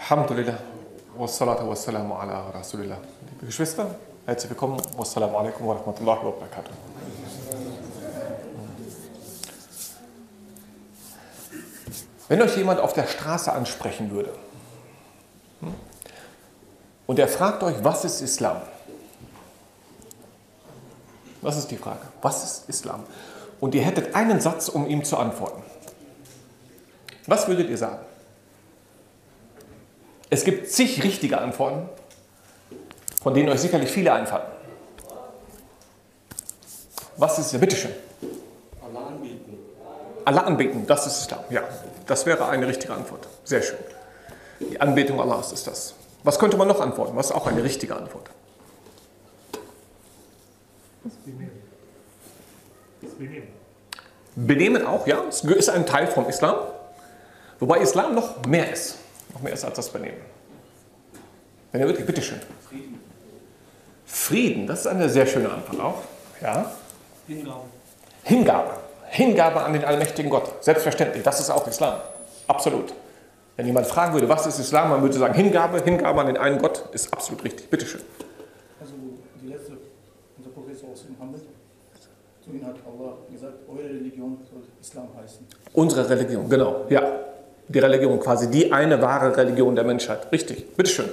Alhamdulillah. Wassalatu wassalamu ala Rasulillah. Liebe Geschwister, herzlich willkommen. Wassalamu alaikum wa rahmatullahi wa barakatuh. Wenn euch jemand auf der Straße ansprechen würde hm, und er fragt euch, was ist Islam? Was ist die Frage? Was ist Islam? Und ihr hättet einen Satz, um ihm zu antworten. Was würdet ihr sagen? Es gibt zig richtige Antworten, von denen euch sicherlich viele einfallen. Was ist es? Bitteschön. Allah anbeten. Allah anbeten, das ist Islam. Ja, das wäre eine richtige Antwort. Sehr schön. Die Anbetung Allahs ist das. Was könnte man noch antworten? Was ist auch eine richtige Antwort? Das Benehmen. Das Benehmen. Benehmen auch, ja. Es ist ein Teil vom Islam. Wobei Islam noch mehr ist. Noch mehr als das Benehmen. Wenn ihr wirklich, bitteschön. Frieden. Frieden, das ist eine sehr schöne Antwort auch. Ja. Hingabe. Hingabe. Hingabe an den allmächtigen Gott. Selbstverständlich, das ist auch Islam. Absolut. Wenn jemand fragen würde, was ist Islam, man würde sagen, Hingabe, Hingabe an den einen Gott ist absolut richtig. Bitteschön. Also die letzte, unser Professor aus Mohammed, zu ihm hat Allah gesagt, eure Religion soll Islam heißen. Unsere Religion, genau, ja die Religion, quasi die eine wahre Religion der Menschheit. Richtig, bitteschön.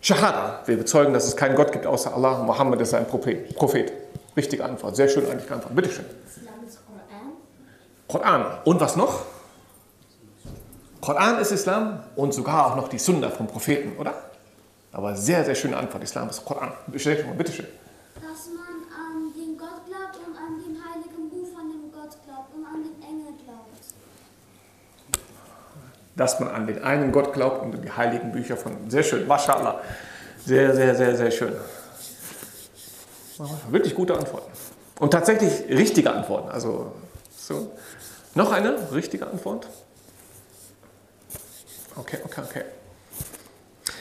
Shahada. Wir bezeugen, dass es keinen Gott gibt außer Allah. Mohammed ist ein Prophet. Richtige Antwort. Sehr schön eigentlich Antwort. Bitteschön. Koran. Und was noch? Koran ist Islam und sogar auch noch die Sunna vom Propheten, oder? Aber sehr, sehr schöne Antwort. Islam ist Koran. Bitteschön. Dass man an den einen Gott glaubt und die heiligen Bücher von. Sehr schön, mashallah. Sehr, sehr, sehr, sehr schön. Wirklich gute Antworten. Und tatsächlich richtige Antworten. Also, so. Noch eine richtige Antwort? Okay, okay, okay.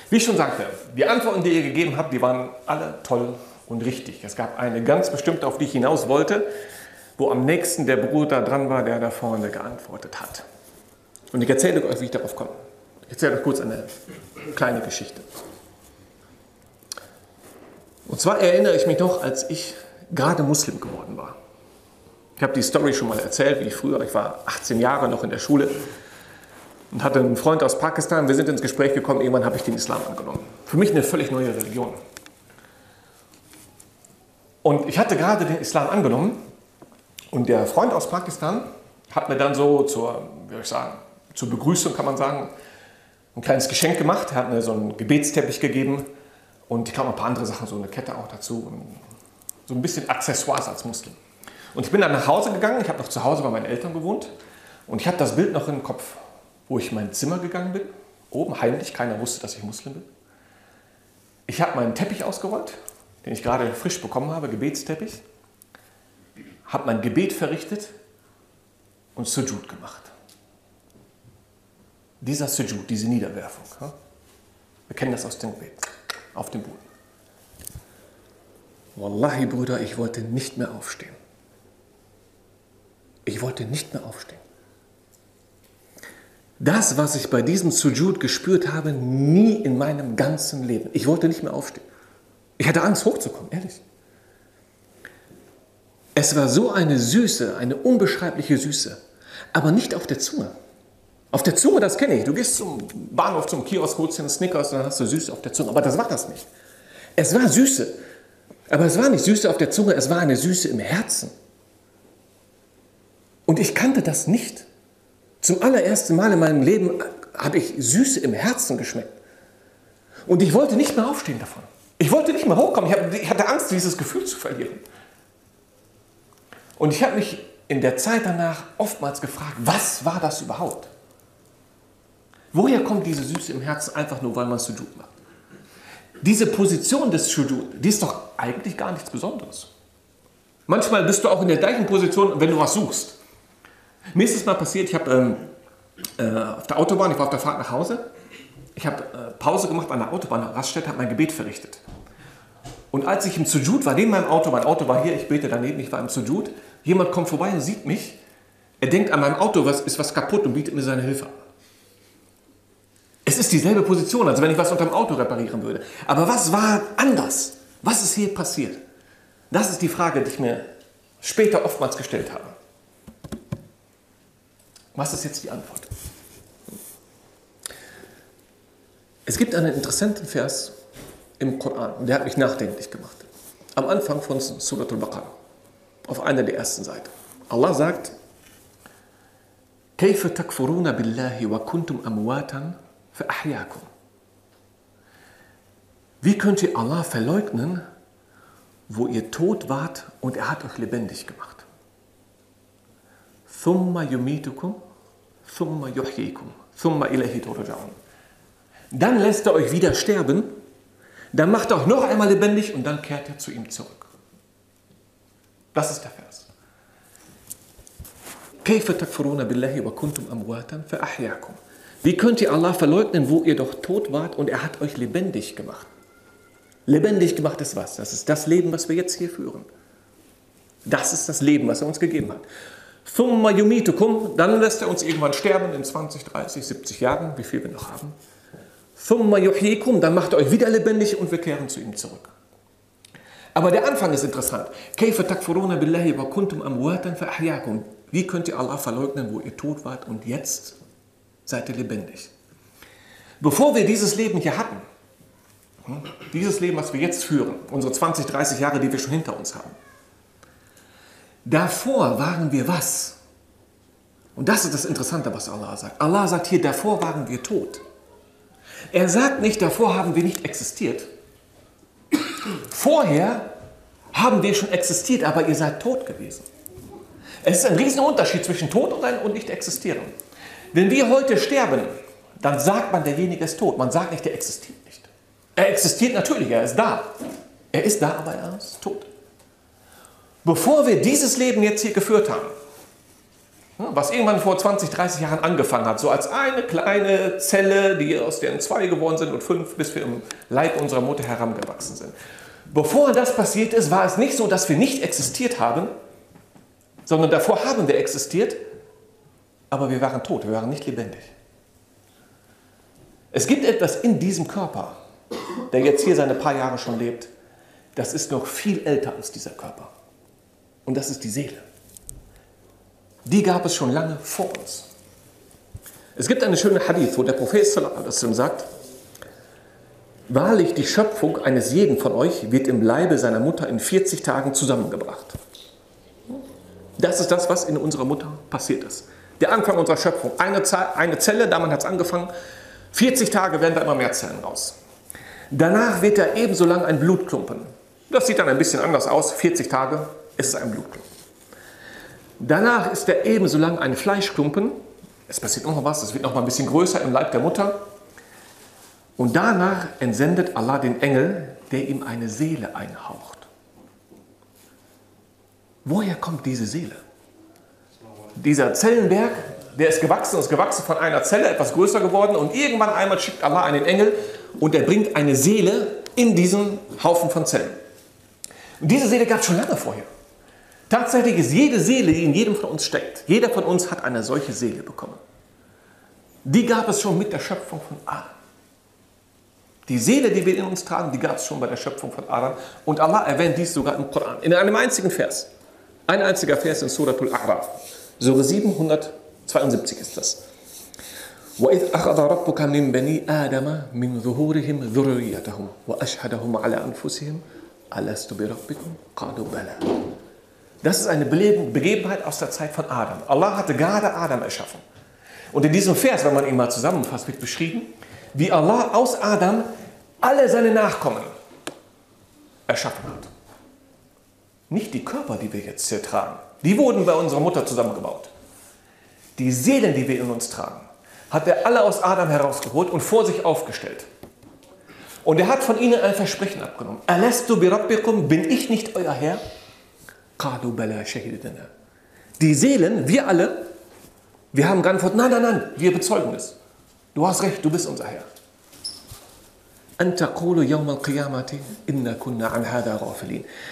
Wie ich schon sagte, die Antworten, die ihr gegeben habt, die waren alle toll und richtig. Es gab eine ganz bestimmte, auf die ich hinaus wollte, wo am nächsten der Bruder dran war, der da vorne geantwortet hat. Und ich erzähle euch, wie ich darauf komme. Ich erzähle euch kurz eine kleine Geschichte. Und zwar erinnere ich mich noch, als ich gerade Muslim geworden war. Ich habe die Story schon mal erzählt, wie ich früher, ich war 18 Jahre noch in der Schule und hatte einen Freund aus Pakistan. Wir sind ins Gespräch gekommen, irgendwann habe ich den Islam angenommen. Für mich eine völlig neue Religion. Und ich hatte gerade den Islam angenommen und der Freund aus Pakistan hat mir dann so zur, wie soll ich sagen, zur Begrüßung, kann man sagen, ein kleines Geschenk gemacht. Er hat mir so einen Gebetsteppich gegeben und ich glaube ein paar andere Sachen, so eine Kette auch dazu. so ein bisschen Accessoires als Muslim. Und ich bin dann nach Hause gegangen. Ich habe noch zu Hause bei meinen Eltern gewohnt. Und ich habe das Bild noch im Kopf, wo ich in mein Zimmer gegangen bin. Oben heimlich, keiner wusste, dass ich Muslim bin. Ich habe meinen Teppich ausgerollt, den ich gerade frisch bekommen habe, Gebetsteppich. Habe mein Gebet verrichtet und Sujud gemacht. Dieser Sujud, diese Niederwerfung. Wir kennen das aus dem Gebet. Auf dem Boden. Wallahi, Brüder, ich wollte nicht mehr aufstehen. Ich wollte nicht mehr aufstehen. Das, was ich bei diesem Sujud gespürt habe, nie in meinem ganzen Leben. Ich wollte nicht mehr aufstehen. Ich hatte Angst, hochzukommen, ehrlich. Es war so eine Süße, eine unbeschreibliche Süße, aber nicht auf der Zunge. Auf der Zunge, das kenne ich. Du gehst zum Bahnhof, zum Kiosk, holst dir einen Snickers und dann hast du Süße auf der Zunge. Aber das war das nicht. Es war Süße. Aber es war nicht Süße auf der Zunge, es war eine Süße im Herzen. Und ich kannte das nicht. Zum allerersten Mal in meinem Leben habe ich Süße im Herzen geschmeckt. Und ich wollte nicht mehr aufstehen davon. Ich wollte nicht mehr hochkommen. Ich hatte Angst, dieses Gefühl zu verlieren. Und ich habe mich in der Zeit danach oftmals gefragt, was war das überhaupt? Woher kommt diese Süße im Herzen einfach nur, weil man Sujud macht? Diese Position des Sujud, die ist doch eigentlich gar nichts Besonderes. Manchmal bist du auch in der gleichen Position, wenn du was suchst. Mir ist es mal passiert, ich habe ähm, äh, auf der Autobahn, ich war auf der Fahrt nach Hause, ich habe äh, Pause gemacht an der Autobahn, Raststätte, habe mein Gebet verrichtet. Und als ich im Sujud war, neben meinem Auto, mein Auto war hier, ich bete daneben, ich war im Sujud, jemand kommt vorbei und sieht mich, er denkt, an meinem Auto was, ist was kaputt und bietet mir seine Hilfe an. Es ist dieselbe Position, als wenn ich was unter dem Auto reparieren würde. Aber was war anders? Was ist hier passiert? Das ist die Frage, die ich mir später oftmals gestellt habe. Was ist jetzt die Antwort? Es gibt einen interessanten Vers im Koran und der hat mich nachdenklich gemacht. Am Anfang von Surat al-Baqarah, auf einer der ersten Seiten. Allah sagt, كيف تكفرون بالله وكنتم أمواتا فأحياكم Wie könnt ihr Allah verleugnen, wo ihr tot wart und er hat euch lebendig gemacht? ثم يميتكم ثم يحييكم ثم إليه ترجعون Dann lässt er euch wieder sterben, dann macht er euch noch einmal lebendig und dann kehrt er zu ihm zurück. Das ist der Vers. كيف تكفرون بالله وكنتم أمواتا فأحياكم wie könnt ihr Allah verleugnen, wo ihr doch tot wart und er hat euch lebendig gemacht? Lebendig gemacht ist was? Das ist das Leben, was wir jetzt hier führen. Das ist das Leben, was er uns gegeben hat. Thumma dann lässt er uns irgendwann sterben in 20, 30, 70 Jahren, wie viel wir noch haben. Thumma yuhyikum, dann macht er euch wieder lebendig und wir kehren zu ihm zurück. Aber der Anfang ist interessant. Wie könnt ihr Allah verleugnen, wo ihr tot wart und jetzt seid ihr lebendig? Bevor wir dieses Leben hier hatten, hm, dieses Leben, was wir jetzt führen, unsere 20, 30 Jahre, die wir schon hinter uns haben, davor waren wir was? Und das ist das Interessante, was Allah sagt. Allah sagt hier, davor waren wir tot. Er sagt nicht, davor haben wir nicht existiert. Vorher haben wir schon existiert, aber ihr seid tot gewesen. Es ist ein Riesenunterschied zwischen Tod und, und nicht existieren. Wenn wir heute sterben, dann sagt man, derjenige ist tot. Man sagt nicht, der existiert nicht. Er existiert natürlich, er ist da. Er ist da, aber er ist tot. Bevor wir dieses Leben jetzt hier geführt haben, hm, was irgendwann vor 20, 30 Jahren angefangen hat, so als eine kleine Zelle, die aus deren zwei geworden sind und fünf, bis wir im Leib unserer Mutter herangewachsen sind. Bevor das passiert ist, war es nicht so, dass wir nicht existiert haben, sondern davor haben wir existiert, aber wir waren tot, wir waren nicht lebendig. Es gibt etwas in diesem Körper, der jetzt hier seine paar Jahre schon lebt, das ist noch viel älter als dieser Körper. Und das ist die Seele. Die gab es schon lange vor uns. Es gibt eine schöne Hadith, wo der Prophet sagt, Wahrlich, die Schöpfung eines jeden von euch wird im Leibe seiner Mutter in 40 Tagen zusammengebracht. Das ist das, was in unserer Mutter passiert ist. Der Anfang unserer Schöpfung. Eine, eine Zelle, damit hat es angefangen. 40 Tage werden da immer mehr Zellen raus. Danach wird er ebenso lang ein Blutklumpen. Das sieht dann ein bisschen anders aus. 40 Tage ist es ein Blutklumpen. Danach ist er ebenso lang ein Fleischklumpen. Es passiert noch was, es wird noch mal ein bisschen größer im Leib der Mutter. Und danach entsendet Allah den Engel, der ihm eine Seele einhaucht. Woher kommt diese Seele? Dieser Zellenberg, der ist gewachsen, ist gewachsen von einer Zelle, etwas größer geworden und irgendwann einmal schickt Allah einen Engel und er bringt eine Seele in diesen Haufen von Zellen. Und diese Seele gab es schon lange vorher. Tatsächlich ist jede Seele, die in jedem von uns steckt, jeder von uns hat eine solche Seele bekommen. Die gab es schon mit der Schöpfung von Adam. Die Seele, die wir in uns tragen, die gab es schon bei der Schöpfung von Adam. Und Allah erwähnt dies sogar im Koran, in einem einzigen Vers. Ein einziger Vers in Suratul A'raf. Surah 772 ist das. وإذ أخذ ربك من بني آدم من ظهورهم ذريتهم وأشهدهم على أنفسهم ألست بربكم قالوا بلى Das ist eine Begebenheit aus der Zeit von Adam. Allah hatte gerade Adam erschaffen. Und in diesem Vers, wenn man ihn mal zusammenfasst, wird beschrieben, wie Allah aus Adam alle seine Nachkommen erschaffen hat. Nicht die Körper, die wir jetzt hier tragen. die wurden bei unserer Mutter zusammengebaut. Die Seelen, die wir in uns tragen, hat er alle aus Adam herausgeholt und vor sich aufgestellt. Und er hat von ihnen ein Versprechen abgenommen. Alastu bi rabbikum, bin ich nicht euer Herr? Qalu bala shahidana. Die Seelen, wir alle, wir haben geantwortet, nein, nein, nein, wir bezeugen es. Du hast recht, du bist unser Herr.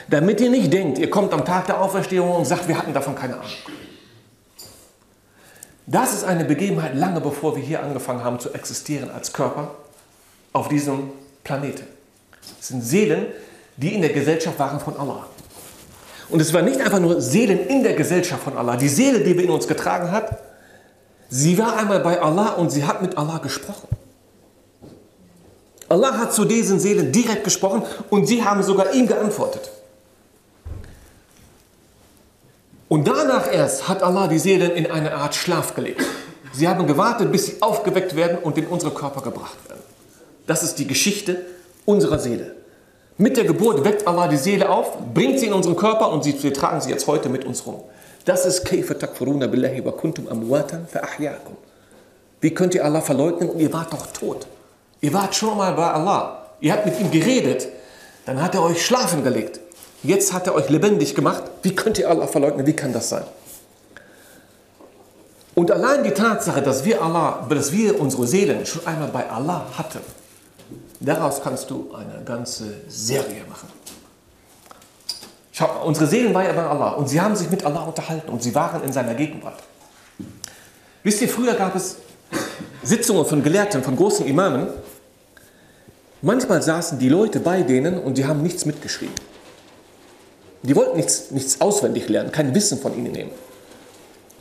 Damit ihr nicht denkt, ihr kommt am Tag der Auferstehung und sagt, wir hatten davon keine Ahnung. Das ist eine Begebenheit lange bevor wir hier angefangen haben zu existieren als Körper auf diesem Planeten. Es sind Seelen, die in der Gesellschaft waren von Allah. Und es waren nicht einfach nur Seelen in der Gesellschaft von Allah. Die Seele, die wir in uns getragen hat, sie war einmal bei Allah und sie hat mit Allah gesprochen. Allah hat zu diesen Seelen direkt gesprochen und sie haben sogar ihm geantwortet. Und danach erst hat Allah die Seelen in eine Art Schlaf gelegt. Sie haben gewartet, bis sie aufgeweckt werden und in unsere Körper gebracht werden. Das ist die Geschichte unserer Seele. Mit der Geburt weckt Allah die Seele auf, bringt sie in unseren Körper und wir tragen sie jetzt heute mit uns rum. Das ist Kayfa takfuruna billahi wa kuntum amwatan. Wie könnt ihr Allah verleugnen und ihr wart doch tot? Ihr wart schon mal bei Allah. Ihr habt mit ihm geredet. Dann hat er euch schlafen gelegt. Jetzt hat er euch lebendig gemacht. Wie könnt ihr Allah verleugnen? Wie kann das sein? Und allein die Tatsache, dass wir Allah, dass wir unsere Seelen schon einmal bei Allah hatten, Daraus kannst du eine ganze Serie machen. Schau, unsere Seelen waren ja bei Allah und sie haben sich mit Allah unterhalten und sie waren in seiner Gegenwart. Wisst ihr, früher gab es Sitzungen von Gelehrten, von großen Imamen. Manchmal saßen die Leute bei denen und die haben nichts mitgeschrieben. Die wollten nichts, nichts auswendig lernen, kein Wissen von ihnen nehmen.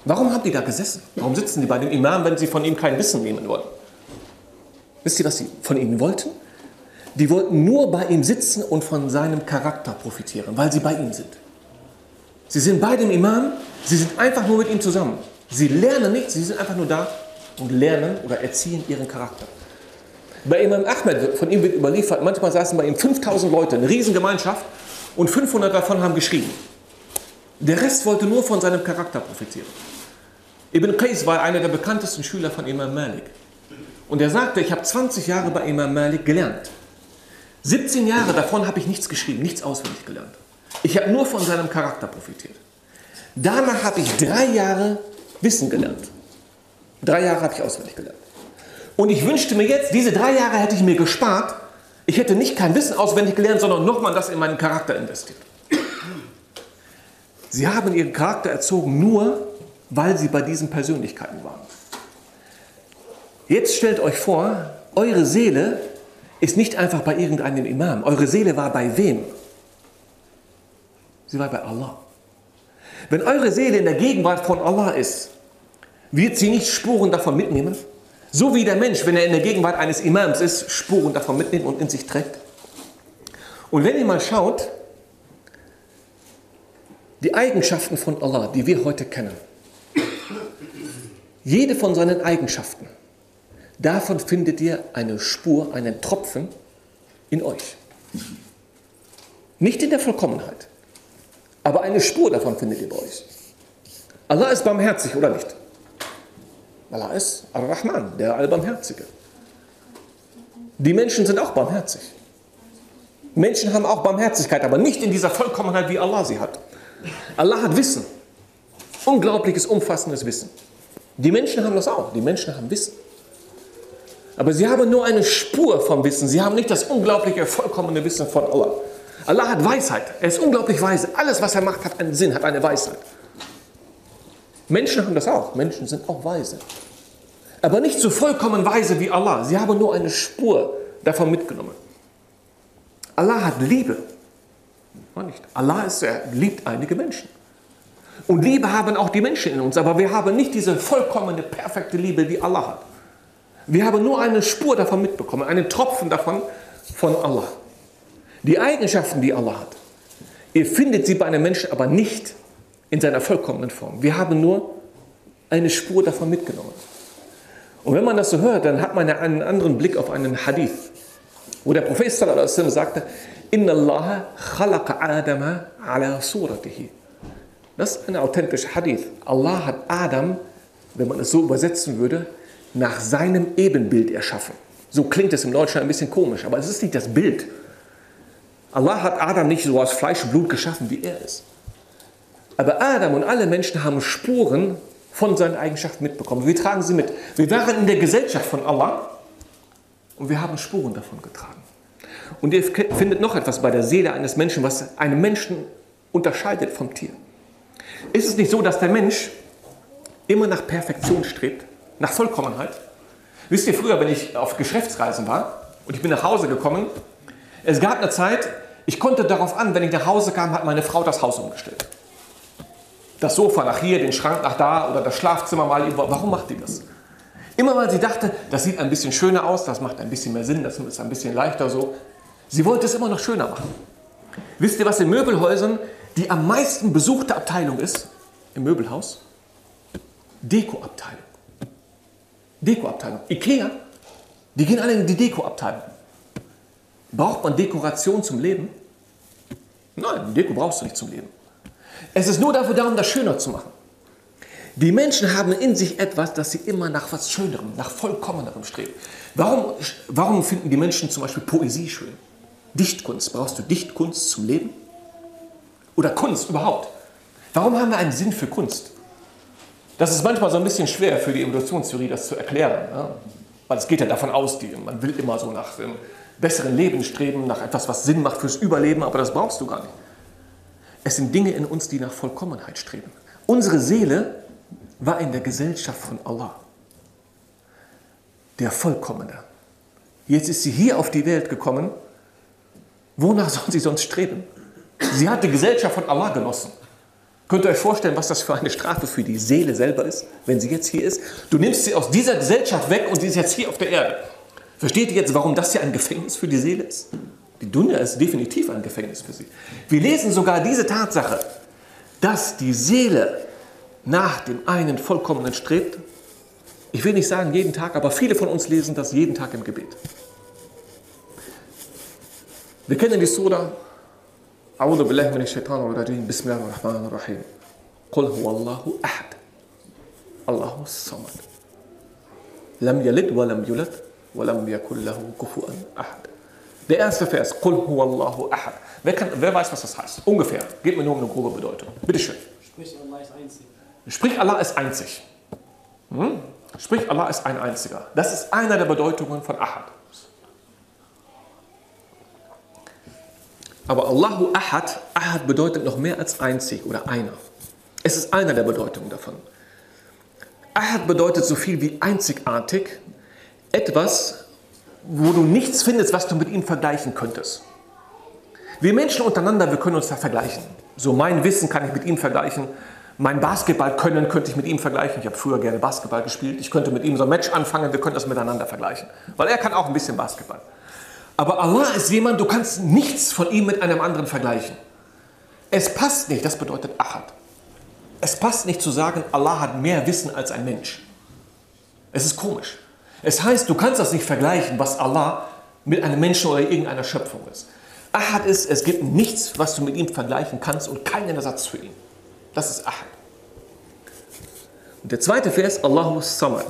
Warum haben die da gesessen? Warum sitzen die bei dem Imam, wenn sie von ihm kein Wissen nehmen wollen? Wisst ihr, was sie von ihnen wollten? Die wollten nur bei ihm sitzen und von seinem Charakter profitieren, weil sie bei ihm sind. Sie sind bei dem Imam, sie sind einfach nur mit ihm zusammen. Sie lernen nichts, sie sind einfach nur da und lernen oder erziehen ihren Charakter. Bei Imam Ahmed, von ihm wird überliefert, manchmal saßen bei ihm 5000 Leute, eine Riesengemeinschaft und 500 davon haben geschrieben. Der Rest wollte nur von seinem Charakter profitieren. Ibn Qais war einer der bekanntesten Schüler von Imam Malik. Und er sagte, ich habe 20 Jahre bei Imam Malik gelernt. 17 Jahre davon habe ich nichts geschrieben, nichts auswendig gelernt. Ich habe nur von seinem Charakter profitiert. Danach habe ich drei Jahre Wissen gelernt. Drei Jahre habe ich auswendig gelernt. Und ich wünschte mir jetzt, diese drei Jahre hätte ich mir gespart. Ich hätte nicht kein Wissen auswendig gelernt, sondern nochmal das in meinen Charakter investiert. Sie haben ihren Charakter erzogen nur, weil sie bei diesen Persönlichkeiten waren. Jetzt stellt euch vor, eure Seele ist nicht einfach bei irgendeinem Imam. Eure Seele war bei wem? Sie war bei Allah. Wenn eure Seele in der Gegenwart von Allah ist, wird sie nicht Spuren davon mitnehmen? So wie der Mensch, wenn er in der Gegenwart eines Imams ist, Spuren davon mitnimmt und in sich trägt. Und wenn ihr mal schaut, die Eigenschaften von Allah, die wir heute kennen, jede von seinen Eigenschaften Davon findet ihr eine Spur, einen Tropfen in euch. Nicht in der Vollkommenheit, aber eine Spur davon findet ihr bei euch. Allah ist barmherzig oder nicht? Allah ist Ar-Rahman, der Allbarmherzige. Die Menschen sind auch barmherzig. Menschen haben auch Barmherzigkeit, aber nicht in dieser Vollkommenheit, wie Allah sie hat. Allah hat Wissen. Unglaubliches, umfassendes Wissen. Die Menschen haben das auch. Die Menschen haben Wissen. Aber sie haben nur eine Spur vom Wissen. Sie haben nicht das unglaubliche, vollkommene Wissen von Allah. Allah hat Weisheit. Er ist unglaublich weise. Alles, was er macht, hat einen Sinn, hat eine Weisheit. Menschen haben das auch. Menschen sind auch weise. Aber nicht so vollkommen weise wie Allah. Sie haben nur eine Spur davon mitgenommen. Allah hat Liebe. Nicht. Allah ist, er liebt einige Menschen. Und Liebe haben auch die Menschen in uns. Aber wir haben nicht diese vollkommene, perfekte Liebe, die Allah hat. Wir haben nur eine Spur davon mitbekommen, einen Tropfen davon von Allah. Die Eigenschaften, die Allah hat. Ihr findet sie bei einem Menschen aber nicht in seiner vollkommenen Form. Wir haben nur eine Spur davon mitgenommen. Und wenn man das so hört, dann hat man ja einen anderen Blick auf einen Hadith, wo der Prophet sagte, Inna Allah khalaqa Adama ala suratihi. Das ist ein authentischer Hadith. Allah hat Adam, wenn man es so übersetzen würde, nach seinem Ebenbild erschaffen. So klingt es im Deutschen ein bisschen komisch, aber es ist nicht das Bild. Allah hat Adam nicht so aus Fleisch und Blut geschaffen, wie er ist. Aber Adam und alle Menschen haben Spuren von seinen Eigenschaften mitbekommen. Wir tragen sie mit. Wir waren in der Gesellschaft von Allah und wir haben Spuren davon getragen. Und ihr findet noch etwas bei der Seele eines Menschen, was einen Menschen unterscheidet vom Tier. Ist es nicht so, dass der Mensch immer nach Perfektion strebt, nach Vollkommenheit. Wisst ihr, früher, wenn ich auf Geschäftsreisen war und ich bin nach Hause gekommen, es gab eine Zeit, ich konnte darauf an, wenn ich nach Hause kam, hat meine Frau das Haus umgestellt. Das Sofa nach hier, den Schrank nach da oder das Schlafzimmer mal über. Warum macht die das? Immer weil sie dachte, das sieht ein bisschen schöner aus, das macht ein bisschen mehr Sinn, das ist ein bisschen leichter so. Sie wollte es immer noch schöner machen. Wisst ihr, was in Möbelhäusern die am meisten besuchte Abteilung ist? Im Möbelhaus? Dekoabteilung. Dekoabteilung. Ikea, die gehen alle in die Dekoabteilung. Braucht man Dekoration zum Leben? Nein, Deko brauchst du nicht zum Leben. Es ist nur dafür da, um das schöner zu machen. Die Menschen haben in sich etwas, dass sie immer nach was Schönerem, nach Vollkommenerem streben. Warum, warum finden die Menschen zum Beispiel Poesie schön? Dichtkunst. Brauchst du Dichtkunst zum Leben? Oder Kunst überhaupt? Warum haben wir einen Sinn für Kunst? Das ist manchmal so ein bisschen schwer für die Evolutionstheorie, das zu erklären. Ja? Weil es geht ja davon aus, die, man will immer so nach dem besseren Leben streben, nach etwas, was Sinn macht fürs Überleben, aber das brauchst du gar nicht. Es sind Dinge in uns, die nach Vollkommenheit streben. Unsere Seele war in der Gesellschaft von Allah, der Vollkommene. Jetzt ist sie hier auf die Welt gekommen. Wonach soll sie sonst streben? Sie hat die Gesellschaft von Allah genossen. Könnt ihr euch vorstellen, was das für eine Strafe für die Seele selber ist, wenn sie jetzt hier ist? Du nimmst sie aus dieser Gesellschaft weg und sie ist jetzt hier auf der Erde. Versteht ihr jetzt, warum das hier ein Gefängnis für die Seele ist? Die Dunja ist definitiv ein Gefängnis für sie. Wir lesen sogar diese Tatsache, dass die Seele nach dem einen Vollkommenen strebt. Ich will nicht sagen jeden Tag, aber viele von uns lesen das jeden Tag im Gebet. Wir kennen die Surah. أعوذ بالله من الشيطان الرجيم بسم الله الرحمن الرحيم قل هو الله أحد الله الصمد لم يلد ولم يولد ولم يكن له كفوا أحد der erste Vers, Qul huwallahu ahad. Wer, kann, wer weiß, was das heißt? Ungefähr. Geht mir nur um eine grobe Bedeutung. Bitte schön. Sprich, Allah ist einzig. Sprich, Allah ist einzig. Hm? Sprich, Allah ist ein einziger. Das ist einer der Bedeutungen von Ahad. Aber Allahu Ahad, Ahad bedeutet noch mehr als einzig oder einer. Es ist einer der Bedeutungen davon. Ahad bedeutet so viel wie einzigartig, etwas, wo du nichts findest, was du mit ihm vergleichen könntest. Wir Menschen untereinander, wir können uns da vergleichen. So mein Wissen kann ich mit ihm vergleichen. Mein Basketball-Können könnte ich mit ihm vergleichen. Ich habe früher gerne Basketball gespielt. Ich könnte mit ihm so ein Match anfangen. Wir können das miteinander vergleichen. Weil er kann auch ein bisschen Basketball. Aber Allah ist jemand, du kannst nichts von ihm mit einem anderen vergleichen. Es passt nicht, das bedeutet Ahad. Es passt nicht zu sagen, Allah hat mehr Wissen als ein Mensch. Es ist komisch. Es heißt, du kannst das nicht vergleichen, was Allah mit einem Menschen oder irgendeiner Schöpfung ist. Ahad ist, es gibt nichts, was du mit ihm vergleichen kannst und keinen Ersatz für ihn. Das ist Ahad. Und der zweite Vers, Allahu Samad.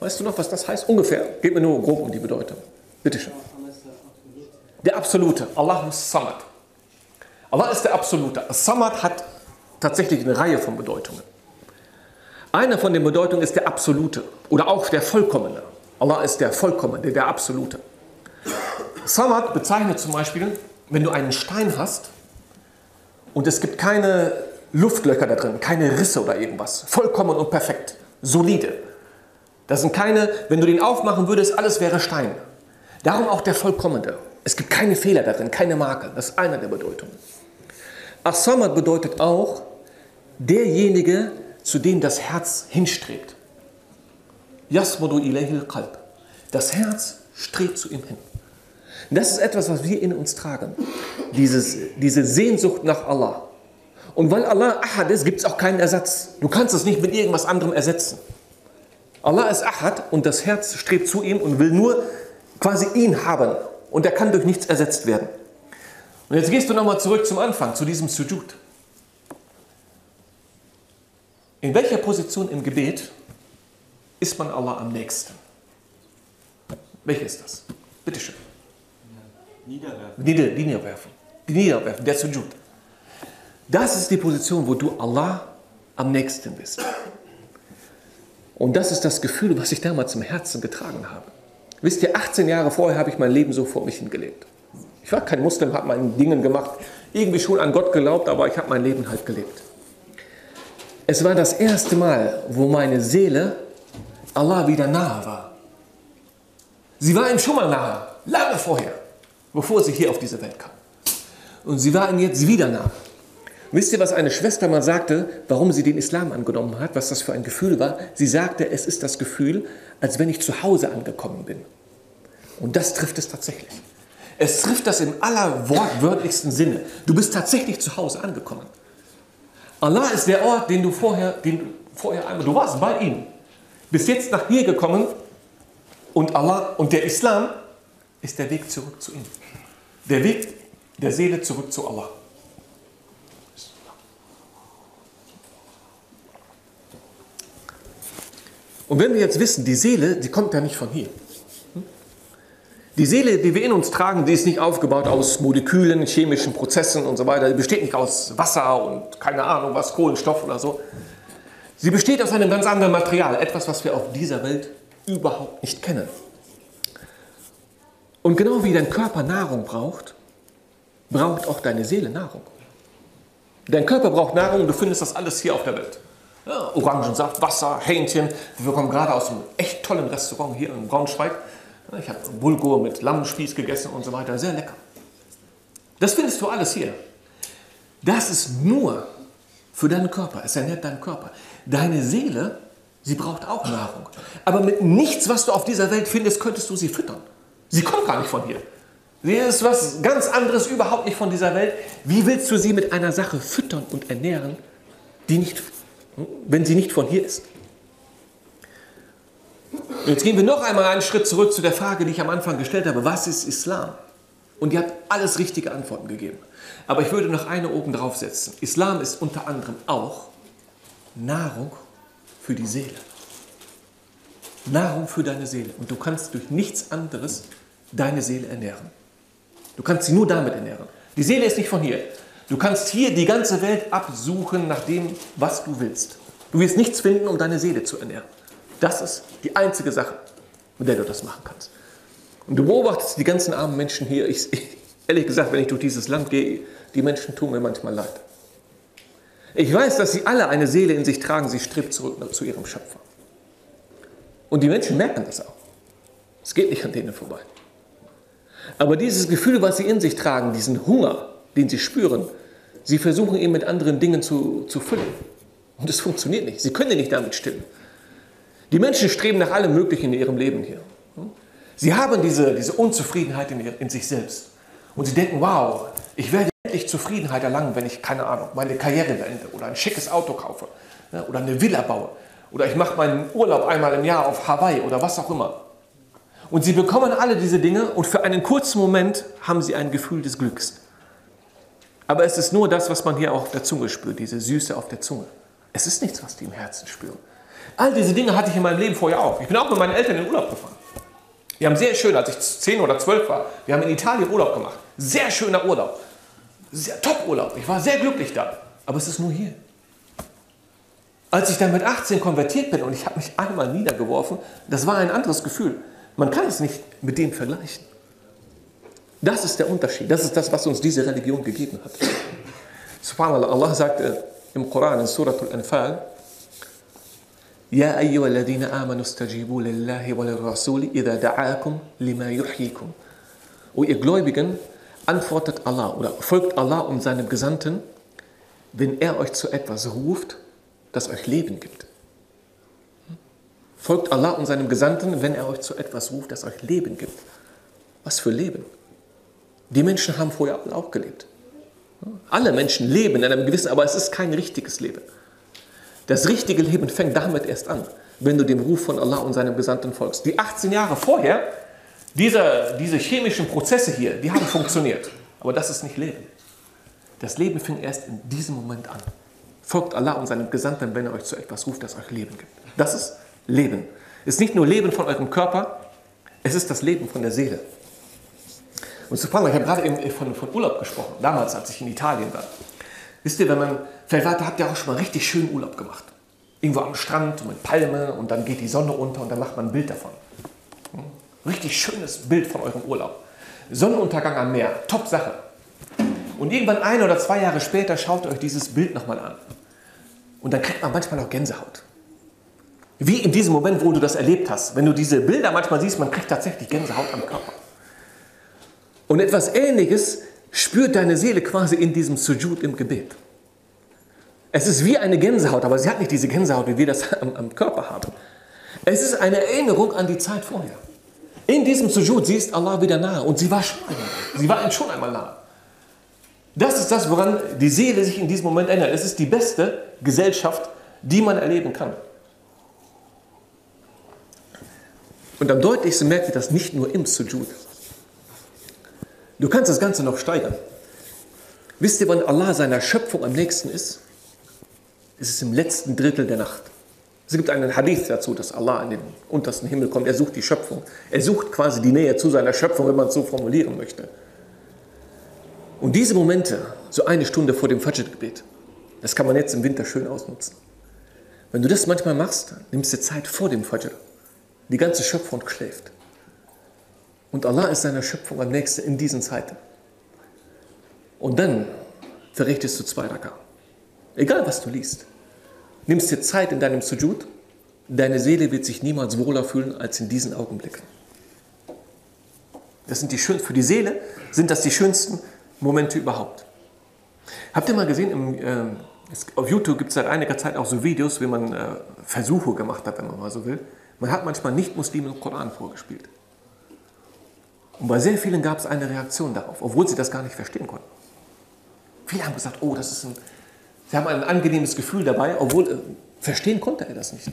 Weißt du noch, was das heißt? Ungefähr. Gib mir nur grob um die Bedeutung. Bitte schön. Der Absolute, Allahu Samad. Allah ist der Absolute. Samad hat tatsächlich eine Reihe von Bedeutungen. Eine von den Bedeutungen ist der Absolute oder auch der Vollkommene. Allah ist der Vollkommene, der Absolute. Samad bezeichnet zum Beispiel, wenn du einen Stein hast und es gibt keine Luftlöcher da drin, keine Risse oder irgendwas. Vollkommen und perfekt, solide. Das sind keine, wenn du den aufmachen würdest, alles wäre Stein. Darum auch der Vollkommene. Es gibt keine Fehler darin, keine Makel. Das ist einer der Bedeutungen. As-Samad bedeutet auch derjenige, zu dem das Herz hinstrebt. Yasmudu ilayhil qalb. Das Herz strebt zu ihm hin. Das ist etwas, was wir in uns tragen. Dieses, diese Sehnsucht nach Allah. Und weil Allah Ahad ist, gibt es auch keinen Ersatz. Du kannst es nicht mit irgendwas anderem ersetzen. Allah ist Ahad und das Herz strebt zu ihm und will nur quasi ihn haben. Und er kann durch nichts ersetzt werden. Und jetzt gehst du nochmal zurück zum Anfang, zu diesem Sujud. In welcher Position im Gebet ist man Allah am nächsten? Welche ist das? Bitte schön. Niederwerfen. Nieder, niederwerfen. Niederwerfen, der Sujud. Das ist die Position, wo du Allah am nächsten bist. Und das ist das Gefühl, was ich damals im Herzen getragen habe. Wisst ihr, 18 Jahre vorher habe ich mein Leben so vor mich hingelebt. Ich war kein Muslim, habe meine Dingen gemacht, irgendwie schon an Gott geglaubt, aber ich habe mein Leben halt gelebt. Es war das erste Mal, wo meine Seele Allah wieder nahe war. Sie war ihm schon mal nahe, lange vorher, bevor sie hier auf diese Welt kam. Und sie war ihm jetzt wieder nahe. Wisst ihr, was eine Schwester mal sagte, warum sie den Islam angenommen hat, was das für ein Gefühl war? Sie sagte, es ist das Gefühl, als wenn ich zu Hause angekommen bin. Und das trifft es tatsächlich. Es trifft das im allerwortwörtlichsten Sinne. Du bist tatsächlich zu Hause angekommen. Allah ist der Ort, den du vorher, den du vorher einmal, du warst bei ihm. Bist jetzt nach hier gekommen und Allah und der Islam ist der Weg zurück zu ihm. Der Weg der Seele zurück zu Allah. Und wenn wir jetzt wissen, die Seele, die kommt ja nicht von hier. Die Seele, die wir in uns tragen, die ist nicht aufgebaut aus Molekülen, chemischen Prozessen und so weiter. Die besteht nicht aus Wasser und keine Ahnung was, Kohlenstoff oder so. Sie besteht aus einem ganz anderen Material, etwas, was wir auf dieser Welt überhaupt nicht kennen. Und genau wie dein Körper Nahrung braucht, braucht auch deine Seele Nahrung. Dein Körper braucht Nahrung, du findest das alles hier auf der Welt. Ja, Orangensaft, Wasser, Hähnchen. Wir kommen gerade aus einem echt tollen Restaurant hier in Braunschweig. Ich habe Bulgur mit Lammspieß gegessen und so weiter. Sehr lecker. Das findest du alles hier. Das ist nur für deinen Körper. Es ernährt deinen Körper. Deine Seele, sie braucht auch Nahrung. Aber mit nichts, was du auf dieser Welt findest, könntest du sie füttern. Sie kommt gar nicht von hier. Sie ist was ganz anderes, überhaupt nicht von dieser Welt. Wie willst du sie mit einer Sache füttern und ernähren, die nicht, wenn sie nicht von hier ist? Jetzt gehen wir noch einmal einen Schritt zurück zu der Frage, die ich am Anfang gestellt habe. Was ist Islam? Und ihr habt alles richtige Antworten gegeben. Aber ich würde noch eine oben drauf setzen. Islam ist unter anderem auch Nahrung für die Seele. Nahrung für deine Seele. Und du kannst durch nichts anderes deine Seele ernähren. Du kannst sie nur damit ernähren. Die Seele ist nicht von hier. Du kannst hier die ganze Welt absuchen nach dem, was du willst. Du wirst nichts finden, um deine Seele zu ernähren. Das ist die einzige Sache, mit der du das machen kannst. Und du beobachtest die ganzen armen Menschen hier. Ich, ich, ehrlich gesagt, wenn ich durch dieses Land gehe, die Menschen tun mir manchmal leid. Ich weiß, dass sie alle eine Seele in sich tragen, sie strebt zurück zu ihrem Schöpfer. Und die Menschen merken das auch. Es geht nicht an denen vorbei. Aber dieses Gefühl, was sie in sich tragen, diesen Hunger, den sie spüren, sie versuchen ihn mit anderen Dingen zu, zu füllen. Und es funktioniert nicht. Sie können nicht damit stillen. Die Menschen streben nach allem Möglichen in ihrem Leben hier. Sie haben diese, diese Unzufriedenheit in, in sich selbst. Und sie denken, wow, ich werde endlich Zufriedenheit erlangen, wenn ich, keine Ahnung, meine Karriere beende oder ein schickes Auto kaufe ja, oder eine Villa baue oder ich mache meinen Urlaub einmal im Jahr auf Hawaii oder was auch immer. Und sie bekommen alle diese Dinge und für einen kurzen Moment haben sie ein Gefühl des Glücks. Aber es ist nur das, was man hier auf der Zunge spürt, diese Süße auf der Zunge. Es ist nichts, was die im Herzen spüren. All diese Dinge hatte ich in meinem Leben vorher auch. Ich bin auch mit meinen Eltern in Urlaub gefahren. Wir haben sehr schön, als ich 10 oder 12 war, wir haben in Italien Urlaub gemacht. Sehr schöner Urlaub. Sehr Top-Urlaub. Ich war sehr glücklich da. Aber es ist nur hier. Als ich dann mit 18 konvertiert bin und ich habe mich einmal niedergeworfen, das war ein anderes Gefühl. Man kann es nicht mit dem vergleichen. Das ist der Unterschied. Das ist das, was uns diese Religion gegeben hat. Subhanallah, Allah sagt im Koran in Surah Al-Anfal, يا أيها الذين آمنوا استجيبوا لله وللرسول إذا دعاكم لما يحييكم. O ihr Gläubigen, antwortet Allah oder folgt Allah und seinem Gesandten, wenn er euch zu etwas ruft, das euch Leben gibt. Folgt Allah und seinem Gesandten, wenn er euch zu etwas ruft, das euch Leben gibt. Was für Leben? Die Menschen haben vorher auch gelebt. Alle Menschen leben in einem gewissen, aber es ist kein richtiges Leben. Das richtige Leben fängt damit erst an, wenn du dem Ruf von Allah und seinem Gesandten folgst. Die 18 Jahre vorher, diese, diese chemischen Prozesse hier, die haben funktioniert. Aber das ist nicht Leben. Das Leben fängt erst in diesem Moment an. Folgt Allah und seinem Gesandten, wenn er euch zu etwas ruft, das euch Leben gibt. Das ist Leben. Es ist nicht nur Leben von eurem Körper, es ist das Leben von der Seele. Und subhanallah, ich habe gerade eben von, von Urlaub gesprochen, damals, als ich in Italien war. Wisst ihr, wenn man, vielleicht habt ihr auch schon mal richtig schön Urlaub gemacht. Irgendwo am Strand mit Palme und dann geht die Sonne unter und dann macht man ein Bild davon. Hm? Richtig schönes Bild von eurem Urlaub. Sonnenuntergang am Meer, top Sache. Und irgendwann ein oder zwei Jahre später schaut euch dieses Bild nochmal an. Und dann kriegt man manchmal auch Gänsehaut. Wie in diesem Moment, wo du das erlebt hast. Wenn du diese Bilder manchmal siehst, man kriegt tatsächlich Gänsehaut am Körper. Und etwas Ähnliches spürt deine Seele quasi in diesem Sujud im Gebet. Es ist wie eine Gänsehaut, aber sie hat nicht diese Gänsehaut, wie wir das am, am Körper haben. Es ist eine Erinnerung an die Zeit vorher. In diesem Sujud, sie ist Allah wieder nahe und sie war schon einmal, sie war schon einmal nahe. Das ist das, woran die Seele sich in diesem Moment ändert. Es ist die beste Gesellschaft, die man erleben kann. Und am deutlichsten merkt ihr das nicht nur im Sujud. Du kannst das Ganze noch steigern. Wisst ihr, wann Allah seiner Schöpfung am nächsten ist? Es ist im letzten Drittel der Nacht. Es gibt einen Hadith dazu, dass Allah in den untersten Himmel kommt. Er sucht die Schöpfung. Er sucht quasi die Nähe zu seiner Schöpfung, wenn man es so formulieren möchte. Und diese Momente, so eine Stunde vor dem Fajr-Gebet, das kann man jetzt im Winter schön ausnutzen. Wenn du das manchmal machst, nimmst du Zeit vor dem Fajr. Die ganze Schöpfung schläft. Und Allah ist seiner Schöpfung am nächsten in diesen Zeiten. Und dann verrichtest du zwei Raka. Egal was du liest. Nimmst dir Zeit in deinem Sujud. Deine Seele wird sich niemals wohler fühlen als in diesen Augenblicken. Das sind die schön, für die Seele sind das die schönsten Momente überhaupt. Habt ihr mal gesehen, im, äh, auf YouTube gibt es seit einiger Zeit auch so Videos, wie man äh, Versuche gemacht hat, wenn man mal so will. Man hat manchmal Nicht-Muslime den Koran vorgespielt. Und bei sehr vielen gab es eine Reaktion darauf, obwohl sie das gar nicht verstehen konnten. Viele haben gesagt, oh, das ist ein, sie haben ein angenehmes Gefühl dabei, obwohl äh, verstehen konnte er das nicht.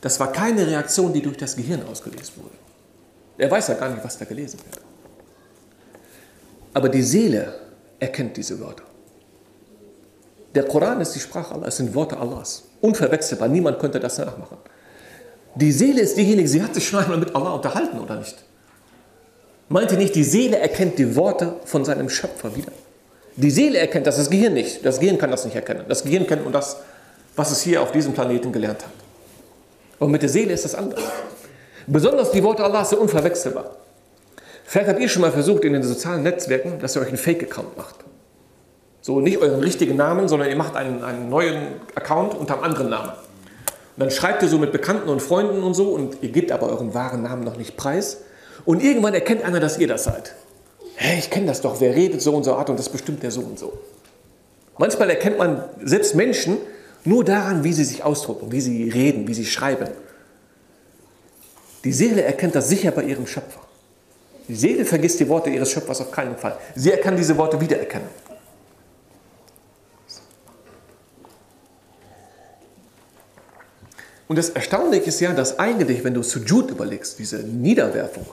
Das war keine Reaktion, die durch das Gehirn ausgelöst wurde. Er weiß ja gar nicht, was da gelesen wird. Aber die Seele erkennt diese Wörter. Der Koran ist die Sprache Allahs, es sind Worte Allahs. Unverwechselbar, niemand könnte das nachmachen. Die Seele ist diejenige, sie hat sich schon einmal mit Allah unterhalten, oder nicht? Meint ihr nicht, die Seele erkennt die Worte von seinem Schöpfer wieder? Die Seele erkennt das, das Gehirn nicht. Das Gehirn kann das nicht erkennen. Das Gehirn kennt nur das, was es hier auf diesem Planeten gelernt hat. Und mit der Seele ist das anders. Besonders die Worte Allahs sind unverwechselbar. Vielleicht habt ihr schon mal versucht in den sozialen Netzwerken, dass ihr euch einen Fake-Account macht. So nicht euren richtigen Namen, sondern ihr macht einen, einen neuen Account unter einem anderen Namen. Und dann schreibt ihr so mit Bekannten und Freunden und so und ihr gebt aber euren wahren Namen noch nicht preis. Und irgendwann erkennt einer, dass ihr das seid. Hey, ich kenne das doch, wer redet so und so Art und das bestimmt der so und so. Manchmal erkennt man selbst Menschen nur daran, wie sie sich ausdrücken, wie sie reden, wie sie schreiben. Die Seele erkennt das sicher bei ihrem Schöpfer. Die Seele vergisst die Worte ihres Schöpfers auf keinen Fall. Sie kann diese Worte wiedererkennen. Und das Erstaunliche ist ja, dass eigentlich, wenn du Sujud überlegst, diese Niederwerfung,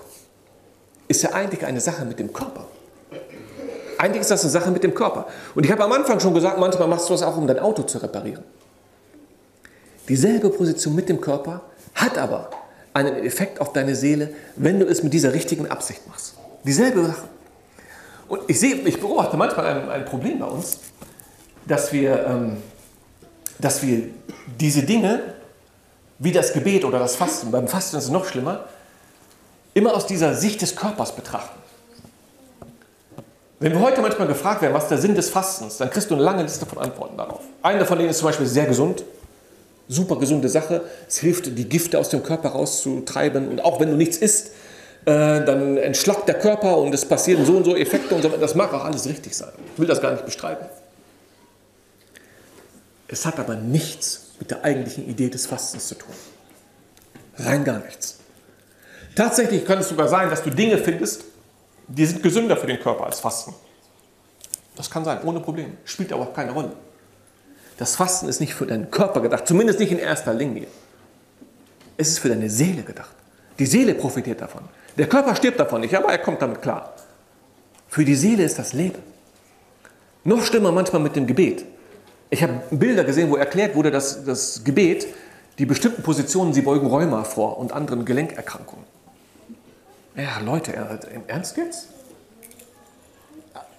ist ja eigentlich eine Sache mit dem Körper. Eigentlich ist das eine Sache mit dem Körper. Und ich habe am Anfang schon gesagt, manchmal machst du das auch, um dein Auto zu reparieren. Dieselbe Position mit dem Körper hat aber einen Effekt auf deine Seele, wenn du es mit dieser richtigen Absicht machst. Dieselbe Sache. Und ich sehe, ich beobachte manchmal ein, ein Problem bei uns, dass wir, ähm, dass wir diese Dinge, wie das Gebet oder das Fasten, beim Fasten ist es noch schlimmer, immer aus dieser Sicht des Körpers betrachten. Wenn wir heute manchmal gefragt werden, was der Sinn des Fastens, dann kriegst du eine lange Liste von Antworten darauf. Eine von denen ist zum Beispiel sehr gesund, super gesunde Sache. Es hilft, die Gifte aus dem Körper rauszutreiben. Und auch wenn du nichts isst, äh, dann entschlackt der Körper und es passieren so und so Effekte und so. Das mag auch alles richtig sein. Ich will das gar nicht bestreiten. Es hat aber nichts mit der eigentlichen Idee des Fastens zu tun. Rein gar nichts. Tatsächlich kann es sogar sein, dass du Dinge findest, die sind gesünder für den Körper als Fasten. Das kann sein, ohne Problem. Spielt aber auch keine Rolle. Das Fasten ist nicht für deinen Körper gedacht, zumindest nicht in erster Linie. Es ist für deine Seele gedacht. Die Seele profitiert davon. Der Körper stirbt davon nicht, aber er kommt damit klar. Für die Seele ist das Leben. Noch schlimmer manchmal mit dem Gebet. Ich habe Bilder gesehen, wo erklärt wurde, dass das Gebet, die bestimmten Positionen, sie beugen Rheuma vor und anderen Gelenkerkrankungen. Ja, Leute, im Ernst jetzt?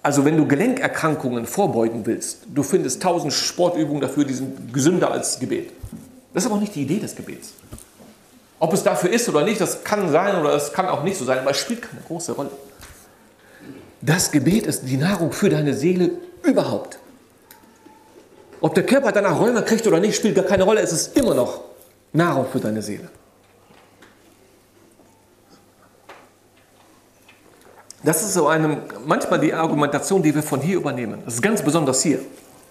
Also wenn du Gelenkerkrankungen vorbeugen willst, du findest tausend Sportübungen dafür, die sind gesünder als Gebet. Das ist aber auch nicht die Idee des Gebets. Ob es dafür ist oder nicht, das kann sein oder es kann auch nicht so sein, aber es spielt keine große Rolle. Das Gebet ist die Nahrung für deine Seele überhaupt. Ob der Körper danach Rheuma kriegt oder nicht, spielt gar keine Rolle. Es ist immer noch Nahrung für deine Seele. Das ist so eine, manchmal die Argumentation, die wir von hier übernehmen. Das ist ganz besonders hier.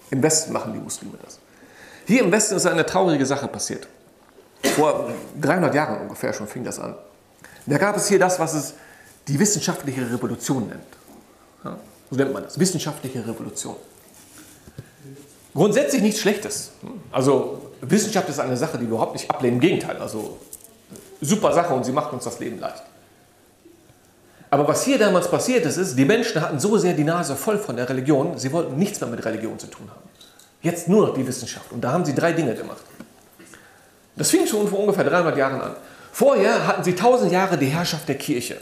Im Westen machen die Muslime das. Hier im Westen ist eine traurige Sache passiert. Vor 300 Jahren ungefähr schon fing das an. Da gab es hier das, was es die wissenschaftliche Revolution nennt. So nennt man das, wissenschaftliche Revolution. Grundsätzlich nichts Schlechtes. Also Wissenschaft ist eine Sache, die wir überhaupt nicht ablehnen. Im Gegenteil, also super Sache und sie macht uns das Leben leicht. Aber was hier damals passiert ist, ist, die Menschen hatten so sehr die Nase voll von der Religion, sie wollten nichts mehr mit Religion zu tun haben. Jetzt nur noch die Wissenschaft. Und da haben sie drei Dinge gemacht. Das fing schon vor ungefähr 300 Jahren an. Vorher hatten sie tausend Jahre die Herrschaft der Kirche,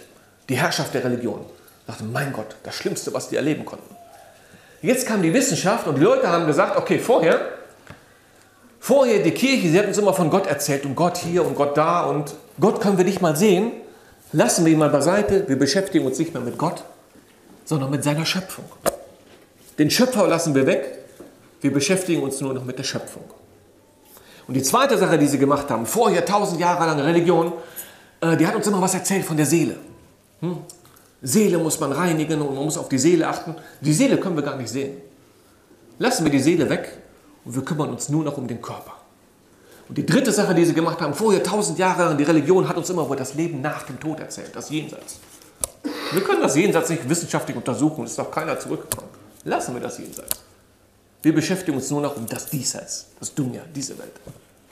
die Herrschaft der Religion. Ich dachte, mein Gott, das Schlimmste, was die erleben konnten. Jetzt kam die Wissenschaft und die Leute haben gesagt, okay, vorher, vorher die Kirche, sie hat uns immer von Gott erzählt und Gott hier und Gott da und Gott können wir nicht mal sehen. Lassen wir ihn mal beiseite, wir beschäftigen uns nicht mehr mit Gott, sondern mit seiner Schöpfung. Den Schöpfer lassen wir weg, wir beschäftigen uns nur noch mit der Schöpfung. Und die zweite Sache, die sie gemacht haben, vorher tausend Jahre lang Religion, äh, die hat uns immer was erzählt von der Seele. Hm? Seele muss man reinigen und man muss auf die Seele achten. Die Seele können wir gar nicht sehen. Lassen wir die Seele weg und wir kümmern uns nur noch um den Körper. Und die dritte Sache, die sie gemacht haben, vorher tausend Jahre die Religion hat uns immer über das Leben nach dem Tod erzählt, das Jenseits. Wir können das Jenseits nicht wissenschaftlich untersuchen, es ist auch keiner zurückgekommen. Lassen wir das Jenseits. Wir beschäftigen uns nur noch um das Diesseits, das Dunja, diese Welt.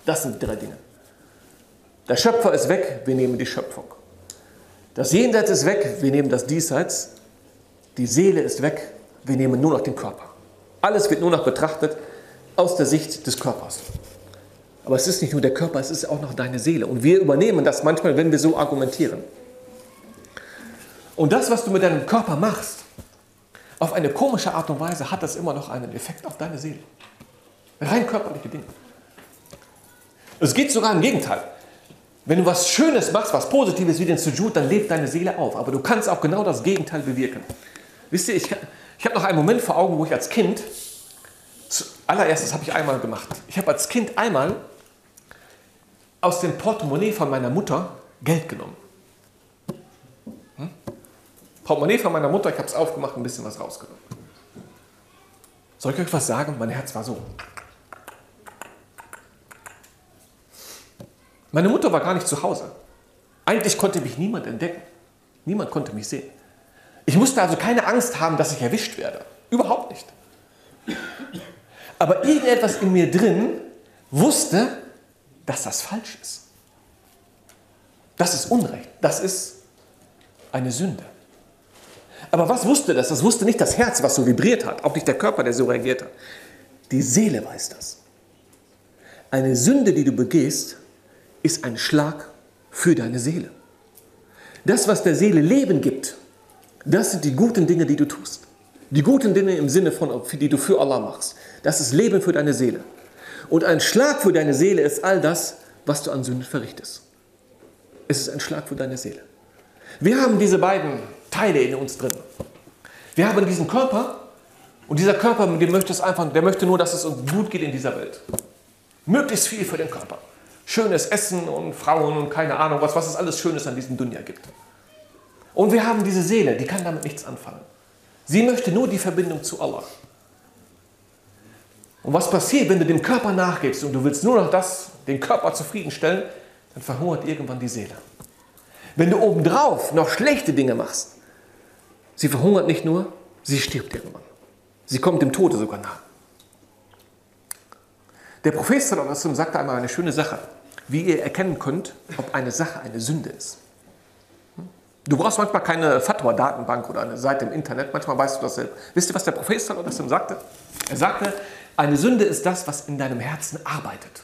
Das sind die drei Dinge. Der Schöpfer ist weg, wir nehmen die Schöpfung. Das Jenseits ist weg, wir nehmen das Diesseits. Die Seele ist weg, wir nehmen nur noch den Körper. Alles wird nur noch betrachtet aus der Sicht des Körpers. Aber es ist nicht nur der Körper, es ist auch noch deine Seele. Und wir übernehmen das manchmal, wenn wir so argumentieren. Und das, was du mit deinem Körper machst, auf eine komische Art und Weise hat das immer noch einen Effekt auf deine Seele. Rein körperliche Dinge. Es geht sogar im Gegenteil. Wenn du was Schönes machst, was Positives wie den Sujud, dann lebt deine Seele auf. Aber du kannst auch genau das Gegenteil bewirken. Wisst ihr, ich, ich habe noch einen Moment vor Augen, wo ich als Kind, allererstes habe ich einmal gemacht. Ich habe als Kind einmal aus dem Portemonnaie von meiner Mutter Geld genommen. Portemonnaie von meiner Mutter, ich habe es aufgemacht, ein bisschen was rausgenommen. Soll ich euch was sagen? Mein Herz war so. Meine Mutter war gar nicht zu Hause. Eigentlich konnte mich niemand entdecken. Niemand konnte mich sehen. Ich musste also keine Angst haben, dass ich erwischt werde. Überhaupt nicht. Aber irgendetwas in mir drin wusste, dass das falsch ist. Das ist Unrecht. Das ist eine Sünde. Aber was wusste das? Das wusste nicht das Herz, was so vibriert hat, auch nicht der Körper, der so reagiert hat. Die Seele weiß das. Eine Sünde, die du begehst, ist ein Schlag für deine Seele. Das, was der Seele Leben gibt, das sind die guten Dinge, die du tust. Die guten Dinge im Sinne von, die du für Allah machst. Das ist Leben für deine Seele. Und ein Schlag für deine Seele ist all das, was du an Sünden verrichtest. Es ist ein Schlag für deine Seele. Wir haben diese beiden Teile in uns drin. Wir haben diesen Körper und dieser Körper, der möchte es einfach, der möchte nur, dass es uns gut geht in dieser Welt. Möglichst viel für den Körper. Schönes Essen und Frauen und keine Ahnung was, was es alles Schönes an diesem Dunja gibt. Und wir haben diese Seele, die kann damit nichts anfangen. Sie möchte nur die Verbindung zu Allah. Und was passiert, wenn du dem Körper nachgibst und du willst nur noch das, den Körper zufriedenstellen, dann verhungert irgendwann die Seele. Wenn du obendrauf noch schlechte Dinge machst, Sie verhungert nicht nur, sie stirbt irgendwann. Sie kommt dem Tode sogar nah. Der Prophet sagte einmal eine schöne Sache, wie ihr erkennen könnt, ob eine Sache eine Sünde ist. Du brauchst manchmal keine Fatwa-Datenbank oder eine Seite im Internet, manchmal weißt du das selbst. Wisst ihr, was der Prophet sagte? Er sagte, eine Sünde ist das, was in deinem Herzen arbeitet.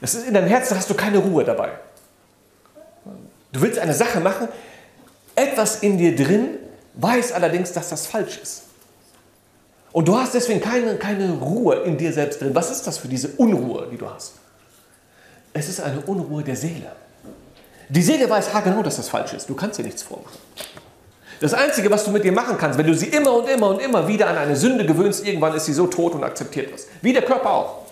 Das ist in deinem Herzen hast du keine Ruhe dabei. Du willst eine Sache machen, etwas in dir drin weiß allerdings, dass das falsch ist. Und du hast deswegen keine, keine Ruhe in dir selbst drin. Was ist das für diese Unruhe, die du hast? Es ist eine Unruhe der Seele. Die Seele weiß genau, dass das falsch ist. Du kannst dir nichts vormachen. Das Einzige, was du mit ihr machen kannst, wenn du sie immer und immer und immer wieder an eine Sünde gewöhnst, irgendwann ist sie so tot und akzeptiert das. Wie der Körper auch.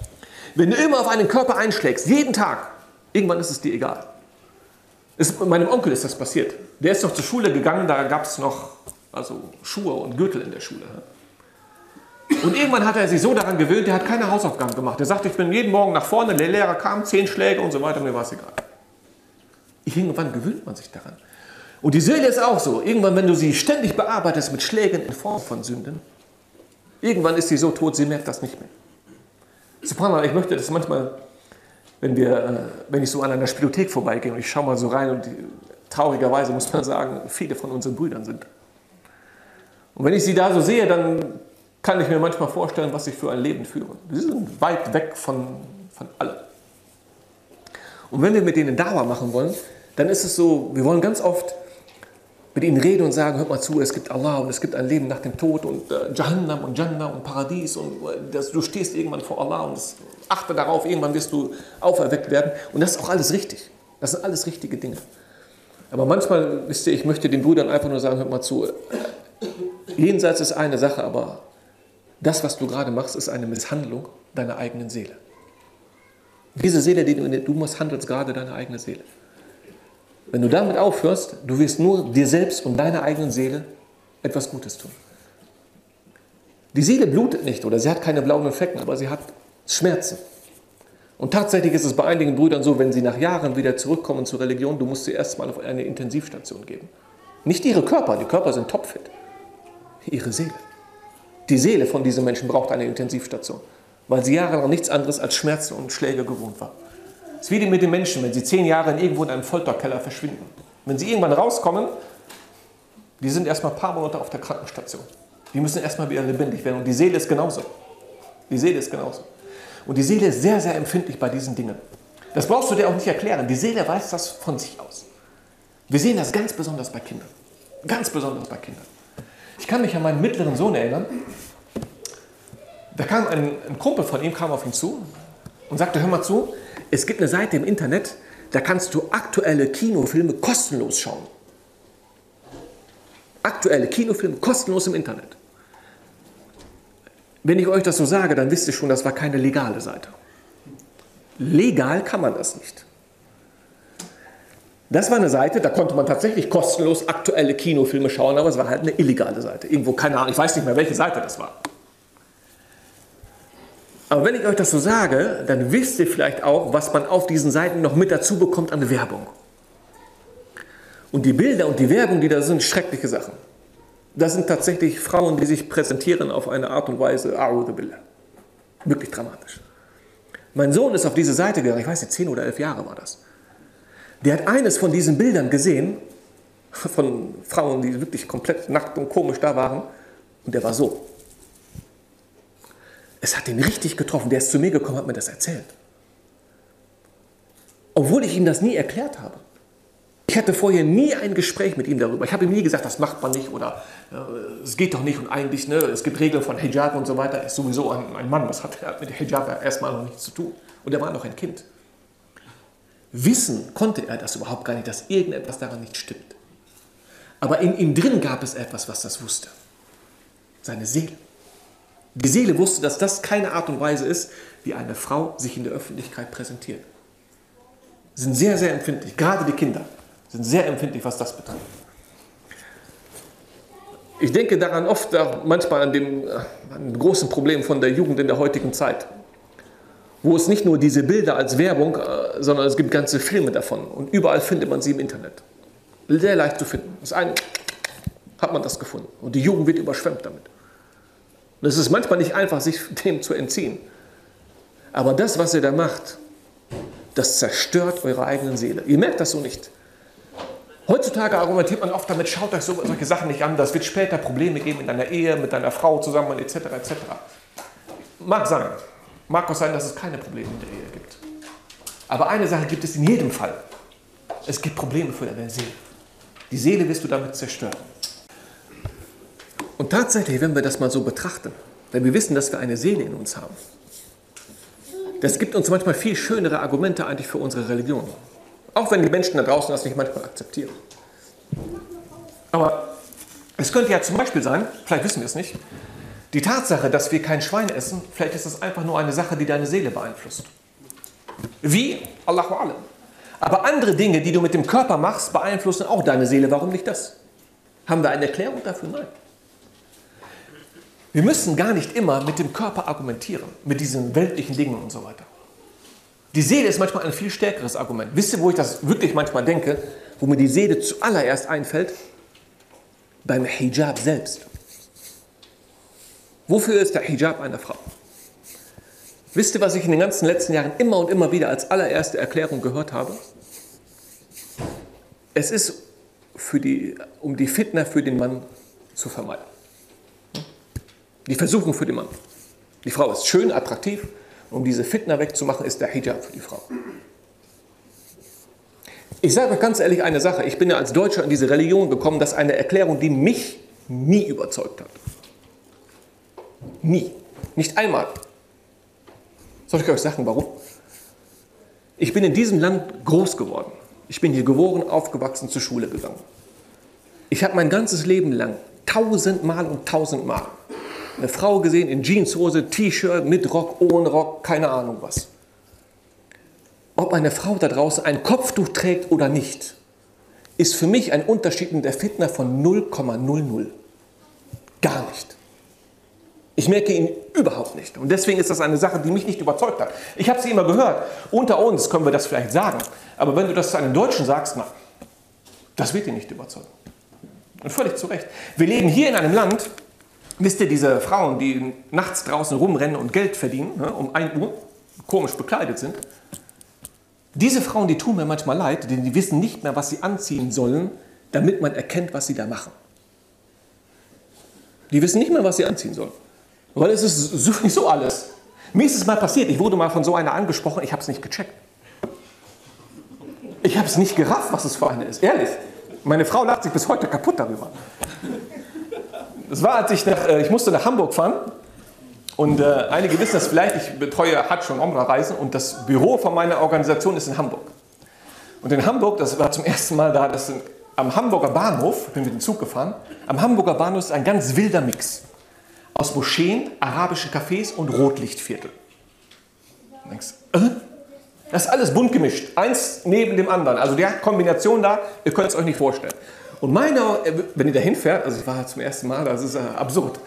Wenn du immer auf einen Körper einschlägst, jeden Tag, irgendwann ist es dir egal. Es, meinem Onkel ist das passiert. Der ist noch zur Schule gegangen, da gab es noch also Schuhe und Gürtel in der Schule. Und irgendwann hat er sich so daran gewöhnt, der hat keine Hausaufgaben gemacht. Er sagte, ich bin jeden Morgen nach vorne, der Lehrer kam, zehn Schläge und so weiter, mir war es egal. Irgendwann gewöhnt man sich daran. Und die Seele ist auch so. Irgendwann, wenn du sie ständig bearbeitest mit Schlägen in Form von Sünden, irgendwann ist sie so tot, sie merkt das nicht mehr. Subhanallah, ich möchte das manchmal, wenn, wir, äh, wenn ich so an einer Spielothek vorbeigehe und ich schaue mal so rein und traurigerweise muss man sagen, viele von unseren Brüdern sind. Und wenn ich sie da so sehe, dann kann ich mir manchmal vorstellen, was ich für ein Leben führe. Sie sind weit weg von, von allem. Und wenn wir mit denen Dauer machen wollen, dann ist es so, wir wollen ganz oft mit ihnen reden und sagen, hört mal zu, es gibt Allah und es gibt ein Leben nach dem Tod und äh, Jahannam und Jannah und Paradies und äh, das, du stehst irgendwann vor Allah und das, achte darauf, irgendwann wirst du auferweckt werden. Und das ist auch alles richtig. Das sind alles richtige Dinge. Aber manchmal, wisst ihr, ich möchte den Brüdern einfach nur sagen, hört mal zu, jenseits ist eine Sache, aber das, was du gerade machst, ist eine Misshandlung deiner eigenen Seele. Diese Seele, die du, du misshandelst gerade deine eigene Seele. Wenn du damit aufhörst, du wirst nur dir selbst und deiner eigenen Seele etwas Gutes tun. Die Seele blutet nicht oder sie hat keine blauen Flecken, aber sie hat Schmerzen. Und tatsächlich ist es bei einigen Brüdern so, wenn sie nach Jahren wieder zurückkommen zur Religion, du musst sie erstmal auf eine Intensivstation geben. Nicht ihre Körper, die Körper sind topfit. Ihre Seele. Die Seele von diesen Menschen braucht eine Intensivstation, weil sie jahrelang nichts anderes als Schmerzen und Schläge gewohnt war. Es ist wie mit den Menschen, wenn sie zehn Jahre irgendwo in einem Folterkeller verschwinden. Wenn sie irgendwann rauskommen, die sind erstmal ein paar Monate auf der Krankenstation. Die müssen erstmal wieder lebendig werden. Und die Seele ist genauso. Die Seele ist genauso. Und die Seele ist sehr, sehr empfindlich bei diesen Dingen. Das brauchst du dir auch nicht erklären. Die Seele weiß das von sich aus. Wir sehen das ganz besonders bei Kindern. Ganz besonders bei Kindern. Ich kann mich an meinen mittleren Sohn erinnern. Da kam ein, ein Kumpel von ihm kam auf ihn zu und sagte, hör mal zu, es gibt eine Seite im Internet, da kannst du aktuelle Kinofilme kostenlos schauen. Aktuelle Kinofilme kostenlos im Internet. Wenn ich euch das so sage, dann wisst ihr schon, das war keine legale Seite. Legal kann man das nicht. Das war eine Seite, da konnte man tatsächlich kostenlos aktuelle Kinofilme schauen, aber es war halt eine illegale Seite. Irgendwo, keine Ahnung, ich weiß nicht mehr, welche Seite das war. Aber wenn ich euch das so sage, dann wisst ihr vielleicht auch, was man auf diesen Seiten noch mit dazu bekommt an Werbung. Und die Bilder und die Werbung, die da sind, schreckliche Sachen. Das sind tatsächlich Frauen, die sich präsentieren auf eine Art und Weise, Bilder. Wirklich dramatisch. Mein Sohn ist auf diese Seite gegangen, ich weiß nicht, zehn oder elf Jahre war das. Der hat eines von diesen Bildern gesehen, von Frauen, die wirklich komplett nackt und komisch da waren, und der war so. Es hat ihn richtig getroffen. Der ist zu mir gekommen, hat mir das erzählt. Obwohl ich ihm das nie erklärt habe. Ich hatte vorher nie ein Gespräch mit ihm darüber. Ich habe ihm nie gesagt, das macht man nicht oder äh, es geht doch nicht und eigentlich, ne, es gibt Regeln von Hijab und so weiter. Er ist sowieso ein, ein Mann, das hat, mit Hijab erstmal noch nichts zu tun. Und er war noch ein Kind. Wissen konnte er das überhaupt gar nicht, dass irgendetwas daran nicht stimmt. Aber in ihm drin gab es etwas, was das wusste. Seine Seele. Die Seele wusste, dass das keine Art und Weise ist, wie eine Frau sich in der Öffentlichkeit präsentiert. Sind sehr, sehr empfindlich. Gerade die Kinder sind sehr empfindlich, was das betrifft. Ich denke daran oft, manchmal an dem, äh, an dem großen Problem von der Jugend in der heutigen Zeit, wo es nicht nur diese Bilder als Werbung, äh, sondern es gibt ganze Filme davon und überall findet man sie im Internet. Sehr leicht zu finden. Das eine hat man das gefunden und die Jugend wird überschwemmt damit. Und es ist manchmal nicht einfach, sich dem zu entziehen. Aber das, was ihr da macht, das zerstört eure eigene Seele. Ihr merkt das so nicht. Heutzutage argumentiert man oft damit, schaut euch so, solche Sachen nicht an, das wird später Probleme geben in deiner Ehe, mit deiner Frau zusammen, etc. etc. Mag sein. Mag auch sein, dass es keine Probleme in der Ehe gibt. Aber eine Sache gibt es in jedem Fall. Es gibt Probleme für deine Seele. Die Seele wirst du damit zerstören. Und tatsächlich, wenn wir das mal so betrachten, wenn wir wissen, dass wir eine Seele in uns haben, das gibt uns manchmal viel schönere Argumente eigentlich für unsere Religion. Auch wenn die Menschen da draußen das nicht manchmal akzeptieren. Aber Es könnte ja zum Beispiel sein, vielleicht wissen wir es nicht, die Tatsache, dass wir kein Schwein essen, vielleicht ist das einfach nur eine Sache, die deine Seele beeinflusst. Wie? Allahu alam. Aber andere Dinge, die du mit dem Körper machst, beeinflussen auch deine Seele. Warum nicht das? Haben wir eine Erklärung dafür? Nein. Wir müssen gar nicht immer mit dem Körper argumentieren, mit diesen weltlichen Dingen und so weiter. Die Seele ist manchmal ein viel stärkeres Argument. Wisst ihr, wo ich das wirklich manchmal denke, wo mir die Seele zuallererst einfällt? Beim Hijab selbst. Wofür ist der Hijab einer Frau? Wisst ihr, was ich in den ganzen letzten Jahren immer und immer wieder als allererste Erklärung gehört habe? Es ist, die, um die Fitner für den Mann zu vermeiden. Die Versuchung für den Mann. Die Frau ist schön, attraktiv. Um diese Fitner wegzumachen, ist der Hijab für die Frau. Ich sage euch ganz ehrlich eine Sache. Ich bin ja als Deutscher in diese Religion gekommen, das ist eine Erklärung, die mich nie überzeugt hat. Nie. Nicht einmal. Soll ich euch sagen, warum? Ich bin in diesem Land groß geworden. Ich bin hier geboren, aufgewachsen, zur Schule gegangen. Ich habe mein ganzes Leben lang tausendmal und tausendmal eine Frau gesehen in Jeanshose, T-Shirt, mit Rock, ohne Rock, keine Ahnung was. Ob eine Frau da draußen ein Kopftuch trägt oder nicht, ist für mich ein Unterschied in der Fitner von 0,00. Gar nicht. Ich merke ihn überhaupt nicht. Und deswegen ist das eine Sache, die mich nicht überzeugt hat. Ich habe sie immer gehört. Unter uns können wir das vielleicht sagen. Aber wenn du das zu einem Deutschen sagst, na, das wird ihn nicht überzeugen. Und völlig zu Recht. Wir leben hier in einem Land, Wisst ihr, diese Frauen, die nachts draußen rumrennen und Geld verdienen, ne, um 1 Uhr, komisch bekleidet sind, diese Frauen, die tun mir manchmal leid, denn die wissen nicht mehr, was sie anziehen sollen, damit man erkennt, was sie da machen. Die wissen nicht mehr, was sie anziehen sollen. Weil es ist sowieso alles. Mir ist es mal passiert, ich wurde mal von so einer angesprochen, ich habe es nicht gecheckt. Ich habe es nicht gerafft, was es für eine ist, ehrlich. Meine Frau lacht sich bis heute kaputt darüber. Das war, als ich nach, äh, ich musste nach Hamburg fahren. Und äh, einige wissen das vielleicht, ich betreue Hatsch und Omra-Reisen und das Büro von meiner Organisation ist in Hamburg. Und in Hamburg, das war zum ersten Mal da, das sind, am Hamburger Bahnhof, bin mit dem Zug gefahren, am Hamburger Bahnhof ist ein ganz wilder Mix aus Moscheen, arabische Cafés und Rotlichtviertel. Du denkst, äh? Das ist alles bunt gemischt, eins neben dem anderen. Also die Kombination da, ihr könnt es euch nicht vorstellen. Und meiner, äh, wenn ihr da hinfährt, also ich war zum ersten Mal, das ist äh, absurd,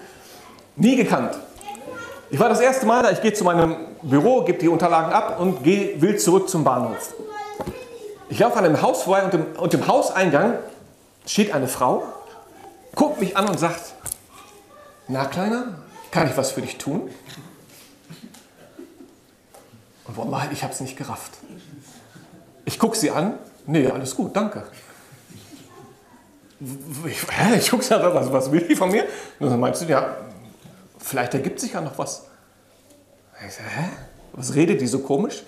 nie gekannt. Ich war das erste Mal da, ich gehe zu meinem Büro, gebe die Unterlagen ab und gehe wild zurück zum Bahnhof. Ich laufe an einem Haus vorbei und im, und im Hauseingang steht eine Frau, guckt mich an und sagt, na Kleiner, kann ich was für dich tun? Und Wallah, ich habe es nicht gerafft. Ich gucke sie an, nee, alles gut, danke ich, hä? ich gucke ja, was, was will die von mir? Und dann meinst du, ja, vielleicht ergibt sich ja noch was. Ich sag, hä? Was redet die so komisch?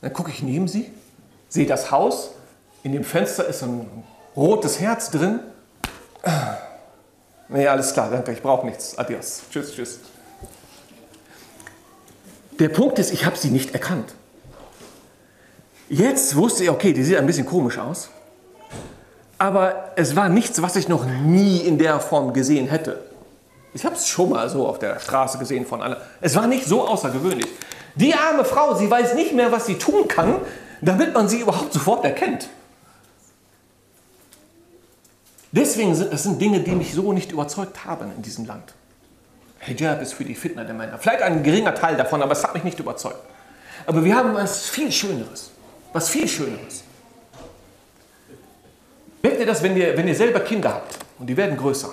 Dann gucke ich neben sie, sehe das Haus, in dem Fenster ist ein rotes Herz drin. Nee, alles klar, danke, ich brauche nichts. Adios. Tschüss, tschüss. Der Punkt ist, ich habe sie nicht erkannt. Jetzt wusste ich, okay, die sieht ein bisschen komisch aus aber es war nichts, was ich noch nie in der Form gesehen hätte. Ich habe es schon mal so auf der Straße gesehen von einer. Es war nicht so außergewöhnlich. Die arme Frau, sie weiß nicht mehr, was sie tun kann, damit man sie überhaupt sofort erkennt. Deswegen sind es sind Dinge, die mich so nicht überzeugt haben in diesem Land. Hijab ist für die Fitner der Männer. Vielleicht ein geringer Teil davon, aber es hat mich nicht überzeugt. Aber wir haben was viel Schöneres. Was viel Schöneres. Merkt ihr das, wenn ihr, wenn ihr selber Kinder habt und die werden größer?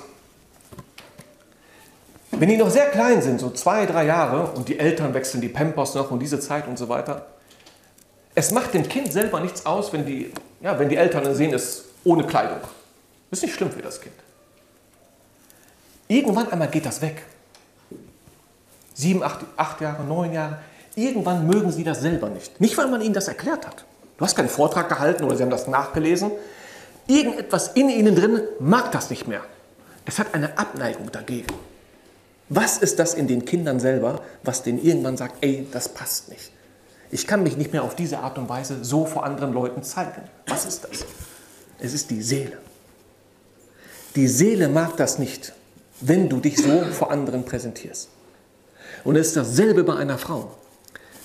Wenn die noch sehr klein sind, so zwei, drei Jahre, und die Eltern wechseln die Pampers noch und diese Zeit und so weiter, es macht dem Kind selber nichts aus, wenn die, ja, wenn die Eltern sehen, es ohne Kleidung. Ist nicht schlimm für das Kind. Irgendwann einmal geht das weg. Sieben, acht, acht Jahre, neun Jahre. Irgendwann mögen sie das selber nicht. Nicht, weil man ihnen das erklärt hat. Du hast keinen Vortrag gehalten oder sie haben das nachgelesen. Irgendetwas in ihnen drin mag das nicht mehr. Es hat eine Abneigung dagegen. Was ist das in den Kindern selber, was denen irgendwann sagt, ey, das passt nicht. Ich kann mich nicht mehr auf diese Art und Weise so vor anderen Leuten zeigen. Was ist das? Es ist die Seele. Die Seele mag das nicht, wenn du dich so vor anderen präsentierst. Und es ist dasselbe bei einer Frau.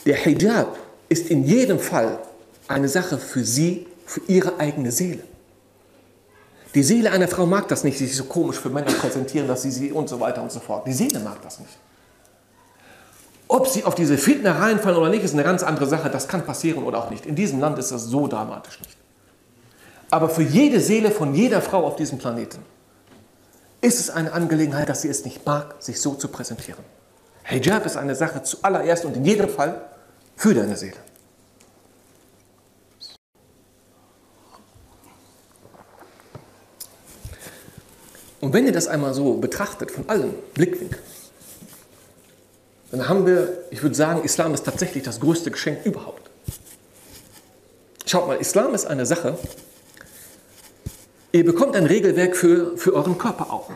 Der Hijab ist in jedem Fall eine Sache für sie, für ihre eigene Seele. Die Seele einer Frau mag das nicht, sich so komisch für Männer präsentieren, dass sie sie und so weiter und so fort. Die Seele mag das nicht. Ob sie auf diese Fitner reinfallen oder nicht, ist eine ganz andere Sache. Das kann passieren oder auch nicht. In diesem Land ist das so dramatisch nicht. Aber für jede Seele von jeder Frau auf diesem Planeten ist es eine Angelegenheit, dass sie es nicht mag, sich so zu präsentieren. Hijab ist eine Sache zuallererst und in jedem Fall für deine Seele. Und wenn ihr das einmal so betrachtet, von allen Blickwinkeln, dann haben wir, ich würde sagen, Islam ist tatsächlich das größte Geschenk überhaupt. Schaut mal, Islam ist eine Sache, ihr bekommt ein Regelwerk für, für euren Körper auch.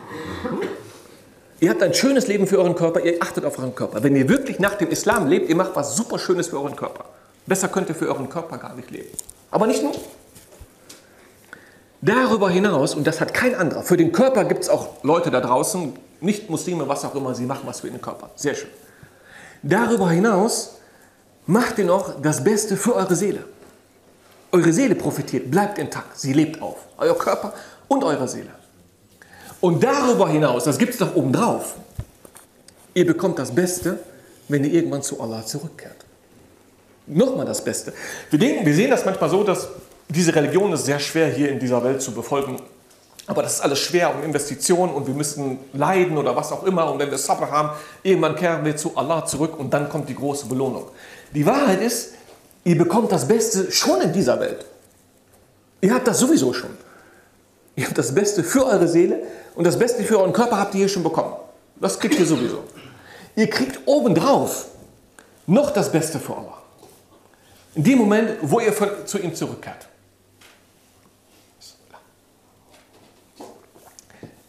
Ihr habt ein schönes Leben für euren Körper, ihr achtet auf euren Körper. Wenn ihr wirklich nach dem Islam lebt, ihr macht was super Schönes für euren Körper. Besser könnt ihr für euren Körper gar nicht leben. Aber nicht nur. Darüber hinaus, und das hat kein anderer, für den Körper gibt es auch Leute da draußen, nicht Muslime, was auch immer, sie machen was für den Körper. Sehr schön. Darüber hinaus macht ihr noch das Beste für eure Seele. Eure Seele profitiert, bleibt intakt, sie lebt auf. Euer Körper und eure Seele. Und darüber hinaus, das gibt es doch obendrauf, ihr bekommt das Beste, wenn ihr irgendwann zu Allah zurückkehrt. Nochmal das Beste. Wir, denken, wir sehen das manchmal so, dass diese Religion ist sehr schwer hier in dieser Welt zu befolgen. Aber das ist alles schwer und Investitionen und wir müssen leiden oder was auch immer. Und wenn wir Sabr haben, irgendwann kehren wir zu Allah zurück und dann kommt die große Belohnung. Die Wahrheit ist, ihr bekommt das Beste schon in dieser Welt. Ihr habt das sowieso schon. Ihr habt das Beste für eure Seele und das Beste für euren Körper habt ihr hier schon bekommen. Das kriegt ihr sowieso. Ihr kriegt obendrauf noch das Beste für Allah. In dem Moment, wo ihr von, zu ihm zurückkehrt.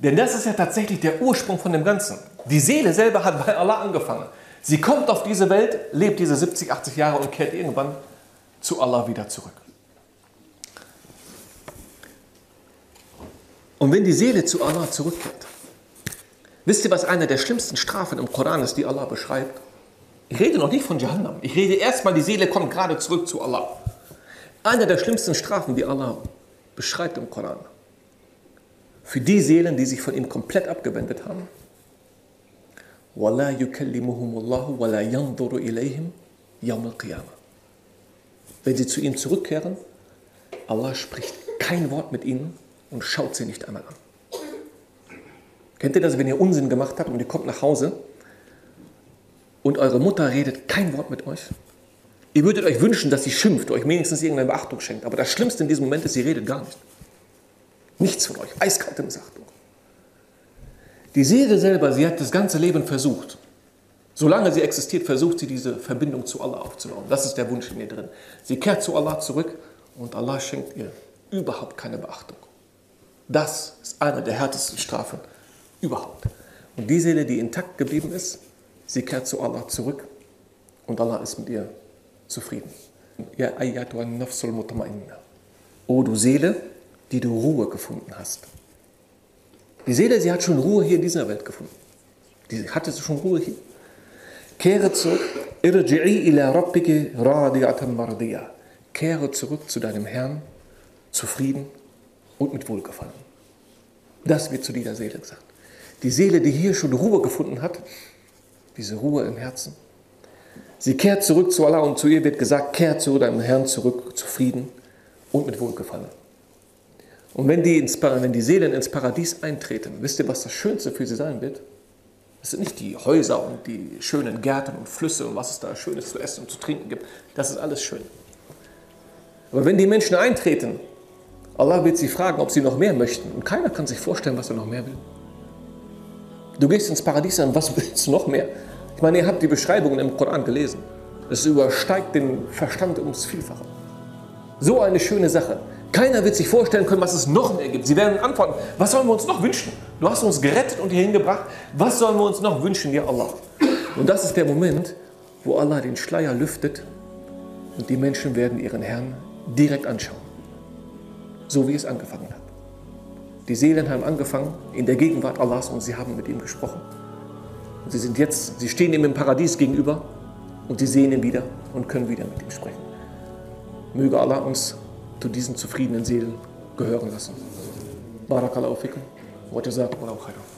Denn das ist ja tatsächlich der Ursprung von dem Ganzen. Die Seele selber hat bei Allah angefangen. Sie kommt auf diese Welt, lebt diese 70, 80 Jahre und kehrt irgendwann zu Allah wieder zurück. Und wenn die Seele zu Allah zurückkehrt, wisst ihr, was eine der schlimmsten Strafen im Koran ist, die Allah beschreibt? Ich rede noch nicht von Jahannam. Ich rede erstmal, die Seele kommt gerade zurück zu Allah. Eine der schlimmsten Strafen, die Allah beschreibt im Koran für die Seelen, die sich von ihm komplett abgewendet haben. Wenn sie zu ihm zurückkehren, Allah spricht kein Wort mit ihnen und schaut sie nicht einmal an. Kennt ihr das, wenn ihr Unsinn gemacht habt und ihr kommt nach Hause und eure Mutter redet kein Wort mit euch? Ihr würdet euch wünschen, dass sie schimpft, euch wenigstens irgendeine Beachtung schenkt. Aber das Schlimmste in diesem Moment ist, sie redet gar nicht. Nichts von euch. Eiskalte Missachtung. Die Seele selber, sie hat das ganze Leben versucht. Solange sie existiert, versucht sie diese Verbindung zu Allah aufzubauen. Das ist der Wunsch in ihr drin. Sie kehrt zu Allah zurück und Allah schenkt ihr überhaupt keine Beachtung. Das ist eine der härtesten Strafen überhaupt. Und die Seele, die intakt geblieben ist, sie kehrt zu Allah zurück und Allah ist mit ihr zufrieden. Ja, O du Seele, die du Ruhe gefunden hast. Die Seele, sie hat schon Ruhe hier in dieser Welt gefunden. Die hatte schon Ruhe hier. Kehre zurück. Kehre zurück zu deinem Herrn, zufrieden und mit Wohlgefallen. Das wird zu dieser Seele gesagt. Die Seele, die hier schon Ruhe gefunden hat, diese Ruhe im Herzen, sie kehrt zurück zu Allah und zu ihr wird gesagt, kehrt zu deinem Herrn zurück, zufrieden und mit Wohlgefallen. Und wenn die, ins, wenn die Seelen ins Paradies eintreten, wisst ihr, was das Schönste für sie sein wird? Das sind nicht die Häuser und die schönen Gärten und Flüsse und was es da Schönes zu essen und zu trinken gibt. Das ist alles schön. Aber wenn die Menschen eintreten, Allah wird sie fragen, ob sie noch mehr möchten. Und keiner kann sich vorstellen, was er noch mehr will. Du gehst ins Paradies an, was willst du noch mehr? Ich meine, ihr habt die Beschreibungen im Koran gelesen. Es übersteigt den Verstand ums Vielfache. So eine schöne Sache. Keiner wird sich vorstellen können, was es noch mehr gibt. Sie werden antworten, was sollen wir uns noch wünschen? Du hast uns gerettet und hierhin gebracht. Was sollen wir uns noch wünschen, ja Allah? Und das ist der Moment, wo Allah den Schleier lüftet und die Menschen werden ihren Herrn direkt anschauen. So wie es angefangen hat. Die Seelen haben angefangen in der Gegenwart Allahs und sie haben mit ihm gesprochen. Und sie sind jetzt, sie stehen ihm im Paradies gegenüber und sie sehen ihn wieder und können wieder mit ihm sprechen. Möge Allah uns zu diesen zufriedenen Seelen gehören lassen. Barakallahu fikum. Wa jazakum Allahu khairan.